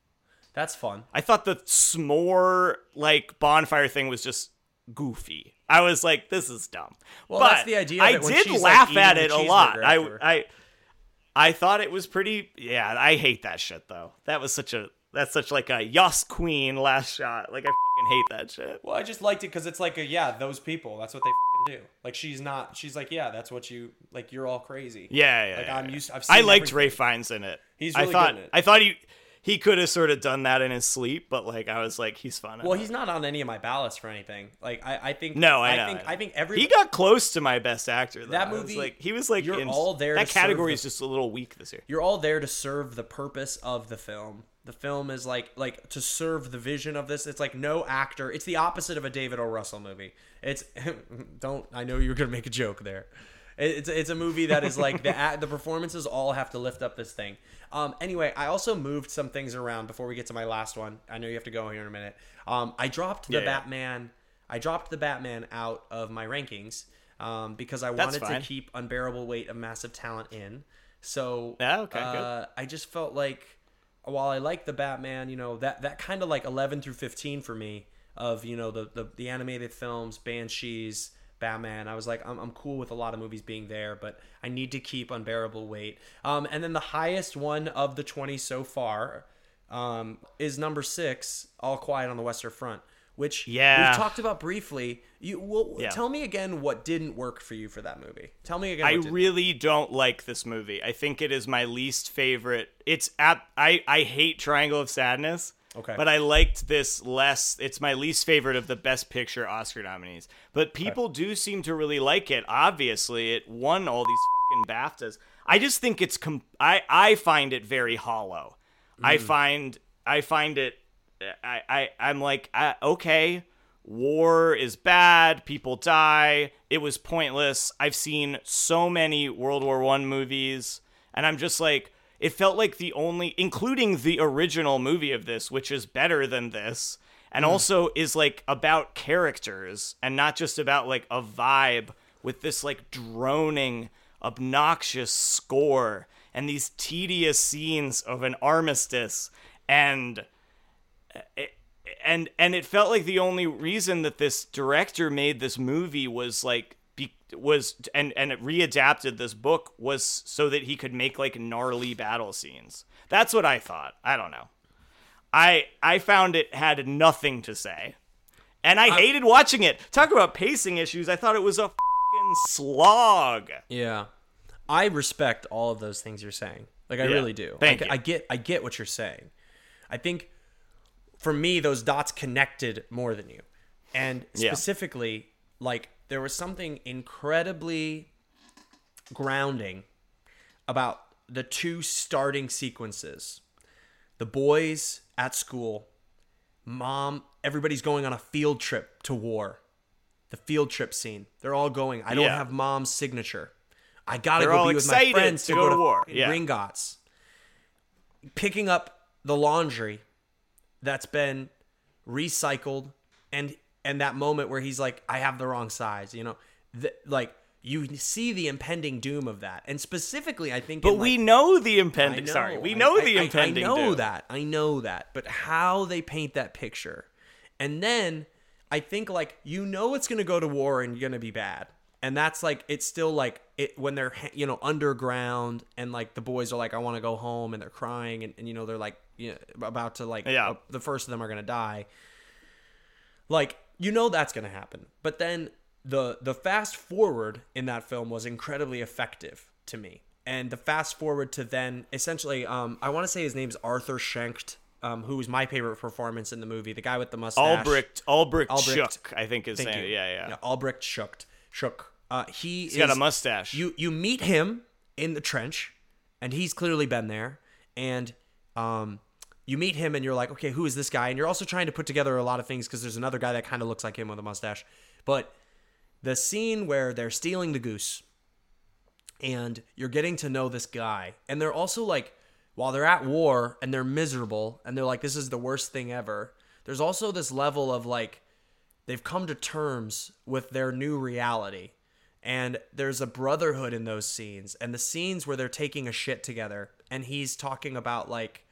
A: That's fun.
B: I thought the s'more like bonfire thing was just goofy. I was like, "This is dumb."
A: Well,
B: but
A: that's the idea
B: I did
A: she's, like,
B: laugh at it a lot.
A: cheeseburger
B: I. I I thought it was pretty. Yeah, I hate that shit though. That was such a that's such like a Yas Queen last shot. Like I fucking hate that shit.
A: Well, I just liked it because it's like a yeah, those people. That's what they fucking do. Like she's not. She's like yeah, that's what you like. You're all crazy.
B: Yeah, yeah.
A: Like
B: yeah,
A: I'm
B: yeah.
A: used. I've seen
B: I liked
A: everything.
B: Ralph Fiennes in it.
A: He's
B: I
A: really
B: thought
A: good in it.
B: I thought he he could have sort of done that in his sleep, but like I was like, he's fun.
A: Well, he's not on any of my ballots for anything. Like I, I think.
B: no, I know.
A: think.
B: I, know.
A: I think every.
B: he got close to my best actor. Though.
A: That
B: I was
A: movie,
B: like he was like
A: you're
B: in,
A: all there
B: That
A: to serve
B: category
A: the-
B: is just a little weak this year.
A: You're all there to serve the purpose of the film. The film is like like to serve the vision of this. It's like no actor. It's the opposite of a David O. Russell movie. It's <laughs> don't. I know you're gonna make a joke there. It's it's a movie that is like the the performances all have to lift up this thing. Um. Anyway, I also moved some things around before we get to my last one. I know you have to go here in a minute. Um. I dropped the
B: Yeah, yeah.
A: Batman. I dropped the Batman out of my rankings. Um. Because I
B: That's
A: wanted
B: fine.
A: to keep unbearable weight of massive talent in. So
B: Yeah, okay,
A: uh, I just felt like while I like the Batman, you know that that kind of like eleven through fifteen for me of you know the the, the animated films, Banshees, Batman. I was like I'm I'm cool with a lot of movies being there, but I need to keep unbearable weight. Um, and then the highest one of the twenty so far um, is number six, All Quiet on the Western Front. Which
B: Yeah.
A: we've talked about briefly. You well,
B: Yeah.
A: tell me again what didn't work for you for that movie. Tell me again.
B: I really don't like this movie. I think it is my least favorite. It's at I I hate Triangle of Sadness.
A: Okay.
B: But I liked this less. It's my least favorite of the Best Picture Oscar nominees. But people do seem to really like it. Obviously, it won all these fucking BAFTAs. I just think it's com- I I find it very hollow. I find I find it I I I'm like uh, okay, war is bad, people die, it was pointless. I've seen so many World War 1 movies and I'm just like it felt like the only including the original movie of this which is better than this and hmm. also is like about characters and not just about like a vibe with this like droning obnoxious score and these tedious scenes of an armistice and eh, eh, and and it felt like the only reason that this director made this movie was like be, was and and it readapted this book was so that he could make like gnarly battle scenes. That's what I thought. I don't know. I I found it had nothing to say. And I hated watching it. Talk about pacing issues. I thought it was a fucking slog.
A: Yeah. I respect all of those things you're saying. Like I
B: Yeah.
A: really do.
B: Thank
A: I,
B: you.
A: I get I get what you're saying. I think for me those dots connected more than you. And
B: Yeah.
A: specifically like there was something incredibly grounding about the two starting sequences. The boys at school, mom, everybody's going on a field trip to war. The field trip scene. They're all going. I don't
B: Yeah.
A: have mom's signature. I gotta
B: They're
A: go be with my friends
B: to
A: to,
B: go
A: go,
B: to war. Yeah.
A: Gringotts. Picking up the laundry that's been recycled and and that moment where he's like i have the wrong size you know Th- like you see the impending doom of that and specifically i think
B: But
A: in,
B: we
A: like,
B: know the impending.
A: know,
B: Sorry, we know
A: I-
B: the
A: I-
B: impending.
A: I, know
B: doom.
A: that i know that but how they paint that picture and then i think like you know it's gonna go to war and you're gonna be bad and that's like it's still like it when they're you know underground and like the boys are like I want to go home and they're crying and, and you know they're like you know, about to like
B: Yeah.
A: uh, the first of them are gonna die. Like you know that's gonna happen, but then the the fast forward in that film was incredibly effective to me, and the fast forward to then essentially, um, I want to say his name's Arthur Schenkt, um, who was my favorite performance in the movie, the guy with the mustache.
B: Albrecht Albrecht,
A: Albrecht.
B: Shook, I think his
A: Thank
B: name.
A: you.
B: Yeah, yeah.
A: Albrecht Schuch. Shook. Uh, he
B: He's
A: is,
B: got a mustache.
A: You you meet him in the trench, and he's clearly been there. And um, you meet him, and you're like, okay, who is this guy? And you're also trying to put together a lot of things because there's another guy that kind of looks like him with a mustache. But the scene where they're stealing the goose, and you're getting to know this guy, and they're also like, while they're at war and they're miserable, and they're like, this is the worst thing ever. There's also this level of like they've come to terms with their new reality. And there's a brotherhood in those scenes. And the scenes where they're taking a shit together and he's talking about like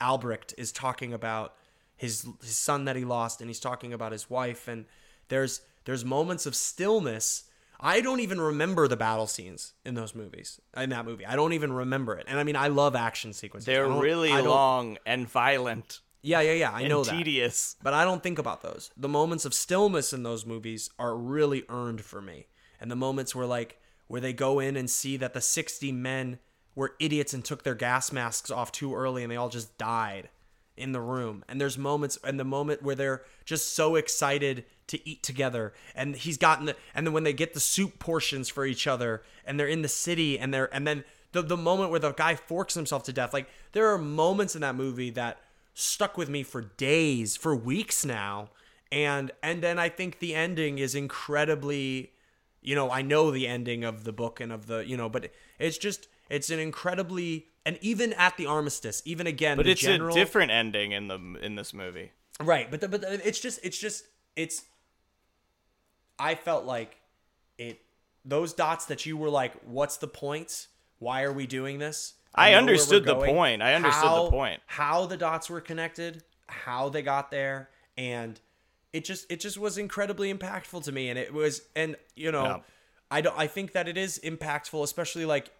A: Albrecht is talking about his his son that he lost and he's talking about his wife and there's there's moments of stillness. I don't even remember the battle scenes in those movies. In that movie. I don't even remember it. And I mean I love action sequences.
B: They're really long and violent
A: Yeah, yeah, yeah. I know that.
B: tedious.
A: But I don't think about those. The moments of stillness in those movies are really earned for me. And the moments where like where they go in and see that the 60 men were idiots and took their gas masks off too early and they all just died in the room. And there's moments and the moment where they're just so excited to eat together and he's gotten the and then when they get the soup portions for each other and they're in the city and they're and then the the moment where the guy forks himself to death like there are moments in that movie that stuck with me for days, for weeks now. And and then I think the ending is incredibly you know, I know the ending of the book and of the, you know, but it's just it's an incredibly and even at the armistice, even again,
B: But it's
A: general,
B: a different ending in the in this movie.
A: right? But the, but the, it's just it's just it's. I felt like it those dots that you were like, what's the point? Why are we doing this?
B: I
A: know
B: understood the
A: going.
B: point. I understood the point.
A: How the dots were connected, how they got there, and it just it just was incredibly impactful to me. And it was, and you know,
B: Yeah.
A: I don't. I think that it is impactful, especially like.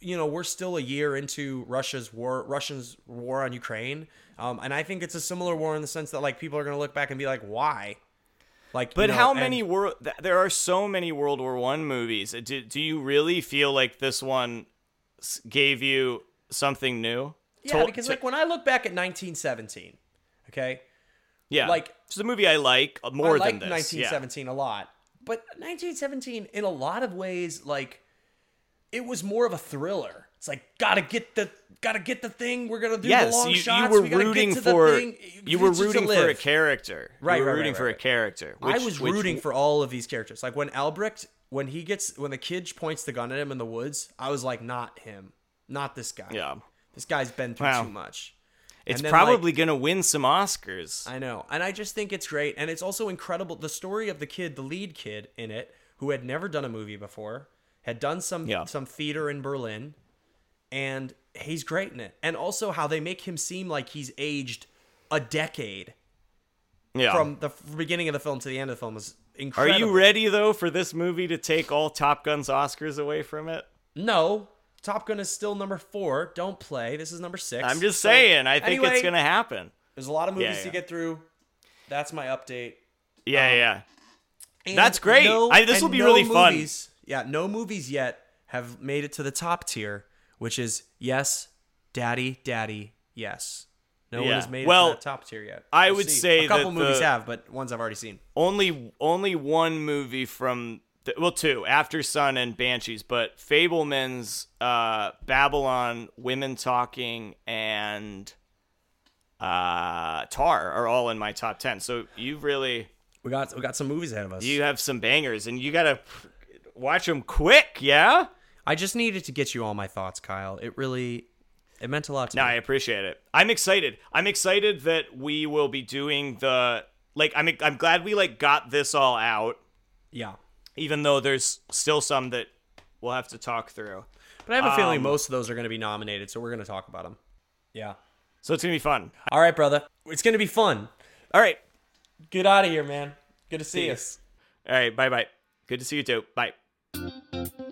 A: You know, we're still a year into Russia's war, Russia's war on Ukraine, um, and I think it's a similar war in the sense that like people are going to look back and be like, "Why?" Like, you
B: But
A: know,
B: how
A: and-
B: many world? th- There are so many World War One movies. Do, do you really feel like this one gave you something new?
A: Yeah,
B: To-
A: because
B: to-
A: like when I look back at 1917, okay,
B: yeah,
A: like-
B: it's a movie I like uh, more
A: I
B: than this. yeah.
A: 1917 a lot, but 1917 in a lot of ways, like it was more of a thriller. It's like gotta get the gotta get the thing. We're gonna do the long
B: you,
A: shots.
B: you were
A: we
B: rooting
A: get to the
B: for
A: thing.
B: you were rooting for a character.
A: Right,
B: you were
A: right, right,
B: rooting
A: right,
B: for a
A: right.
B: character.
A: I was
B: which-
A: rooting for all of these characters. Like when Albrecht, when he gets, when the kid points the gun at him in the woods, I was like, not him, not this guy.
B: Yeah,
A: this guy's been through
B: Wow.
A: too much.
B: it's
A: then, like-
B: probably gonna win some Oscars.
A: I know. And I just think it's great. And it's also incredible. The story of the kid, the lead kid in it, who had never done a movie before, had done some
B: Yeah.
A: some theater in Berlin, and he's great in it. And also how they make him seem like he's aged a decade
B: yeah.
A: from the beginning of the film to the end of the film is incredible.
B: Are you ready though for this movie to take all Top Gun's Oscars away from it?
A: No. Top Gun is still number four. Don't play. This is number six.
B: I'm just
A: So,
B: saying. I think
A: anyway,
B: it's gonna happen.
A: There's a lot of movies
B: Yeah,
A: to get through. That's my update.
B: Yeah,
A: Um,
B: yeah. That's great. I- this will be really fun.
A: Yeah, no movies yet have made it to the top tier, which is yes, daddy, daddy, yes. No one has made
B: Well,
A: it to that top tier yet.
B: I
A: We'll
B: would
A: see.
B: say
A: a couple movies
B: the-
A: have, but ones I've already seen.
B: Only only one movie from the, well two Aftersun and Banshees, but Fabelmans uh, Babylon, Women Talking, and uh, Tar are all in my top ten. So you've really
A: We got we got some movies ahead of us.
B: you have some bangers, and you gotta watch them quick. Yeah.
A: I just needed to get you all my thoughts, Kyle. It really it meant a lot to me.
B: No,
A: me.
B: I appreciate it. I'm excited. I'm excited that we will be doing the like. I'm I'm glad we like got this all out,
A: yeah.
B: even though there's still some that we'll have to talk through.
A: But I have a feeling
B: Um,
A: most of those are going to be nominated, so we're going to talk about them. Yeah.
B: So it's gonna be fun.
A: All right, brother. It's going to be fun.
B: All right.
A: Get out of here, man. Good to see you.
B: All right. Bye bye. Good to see you too. Bye. Thank you.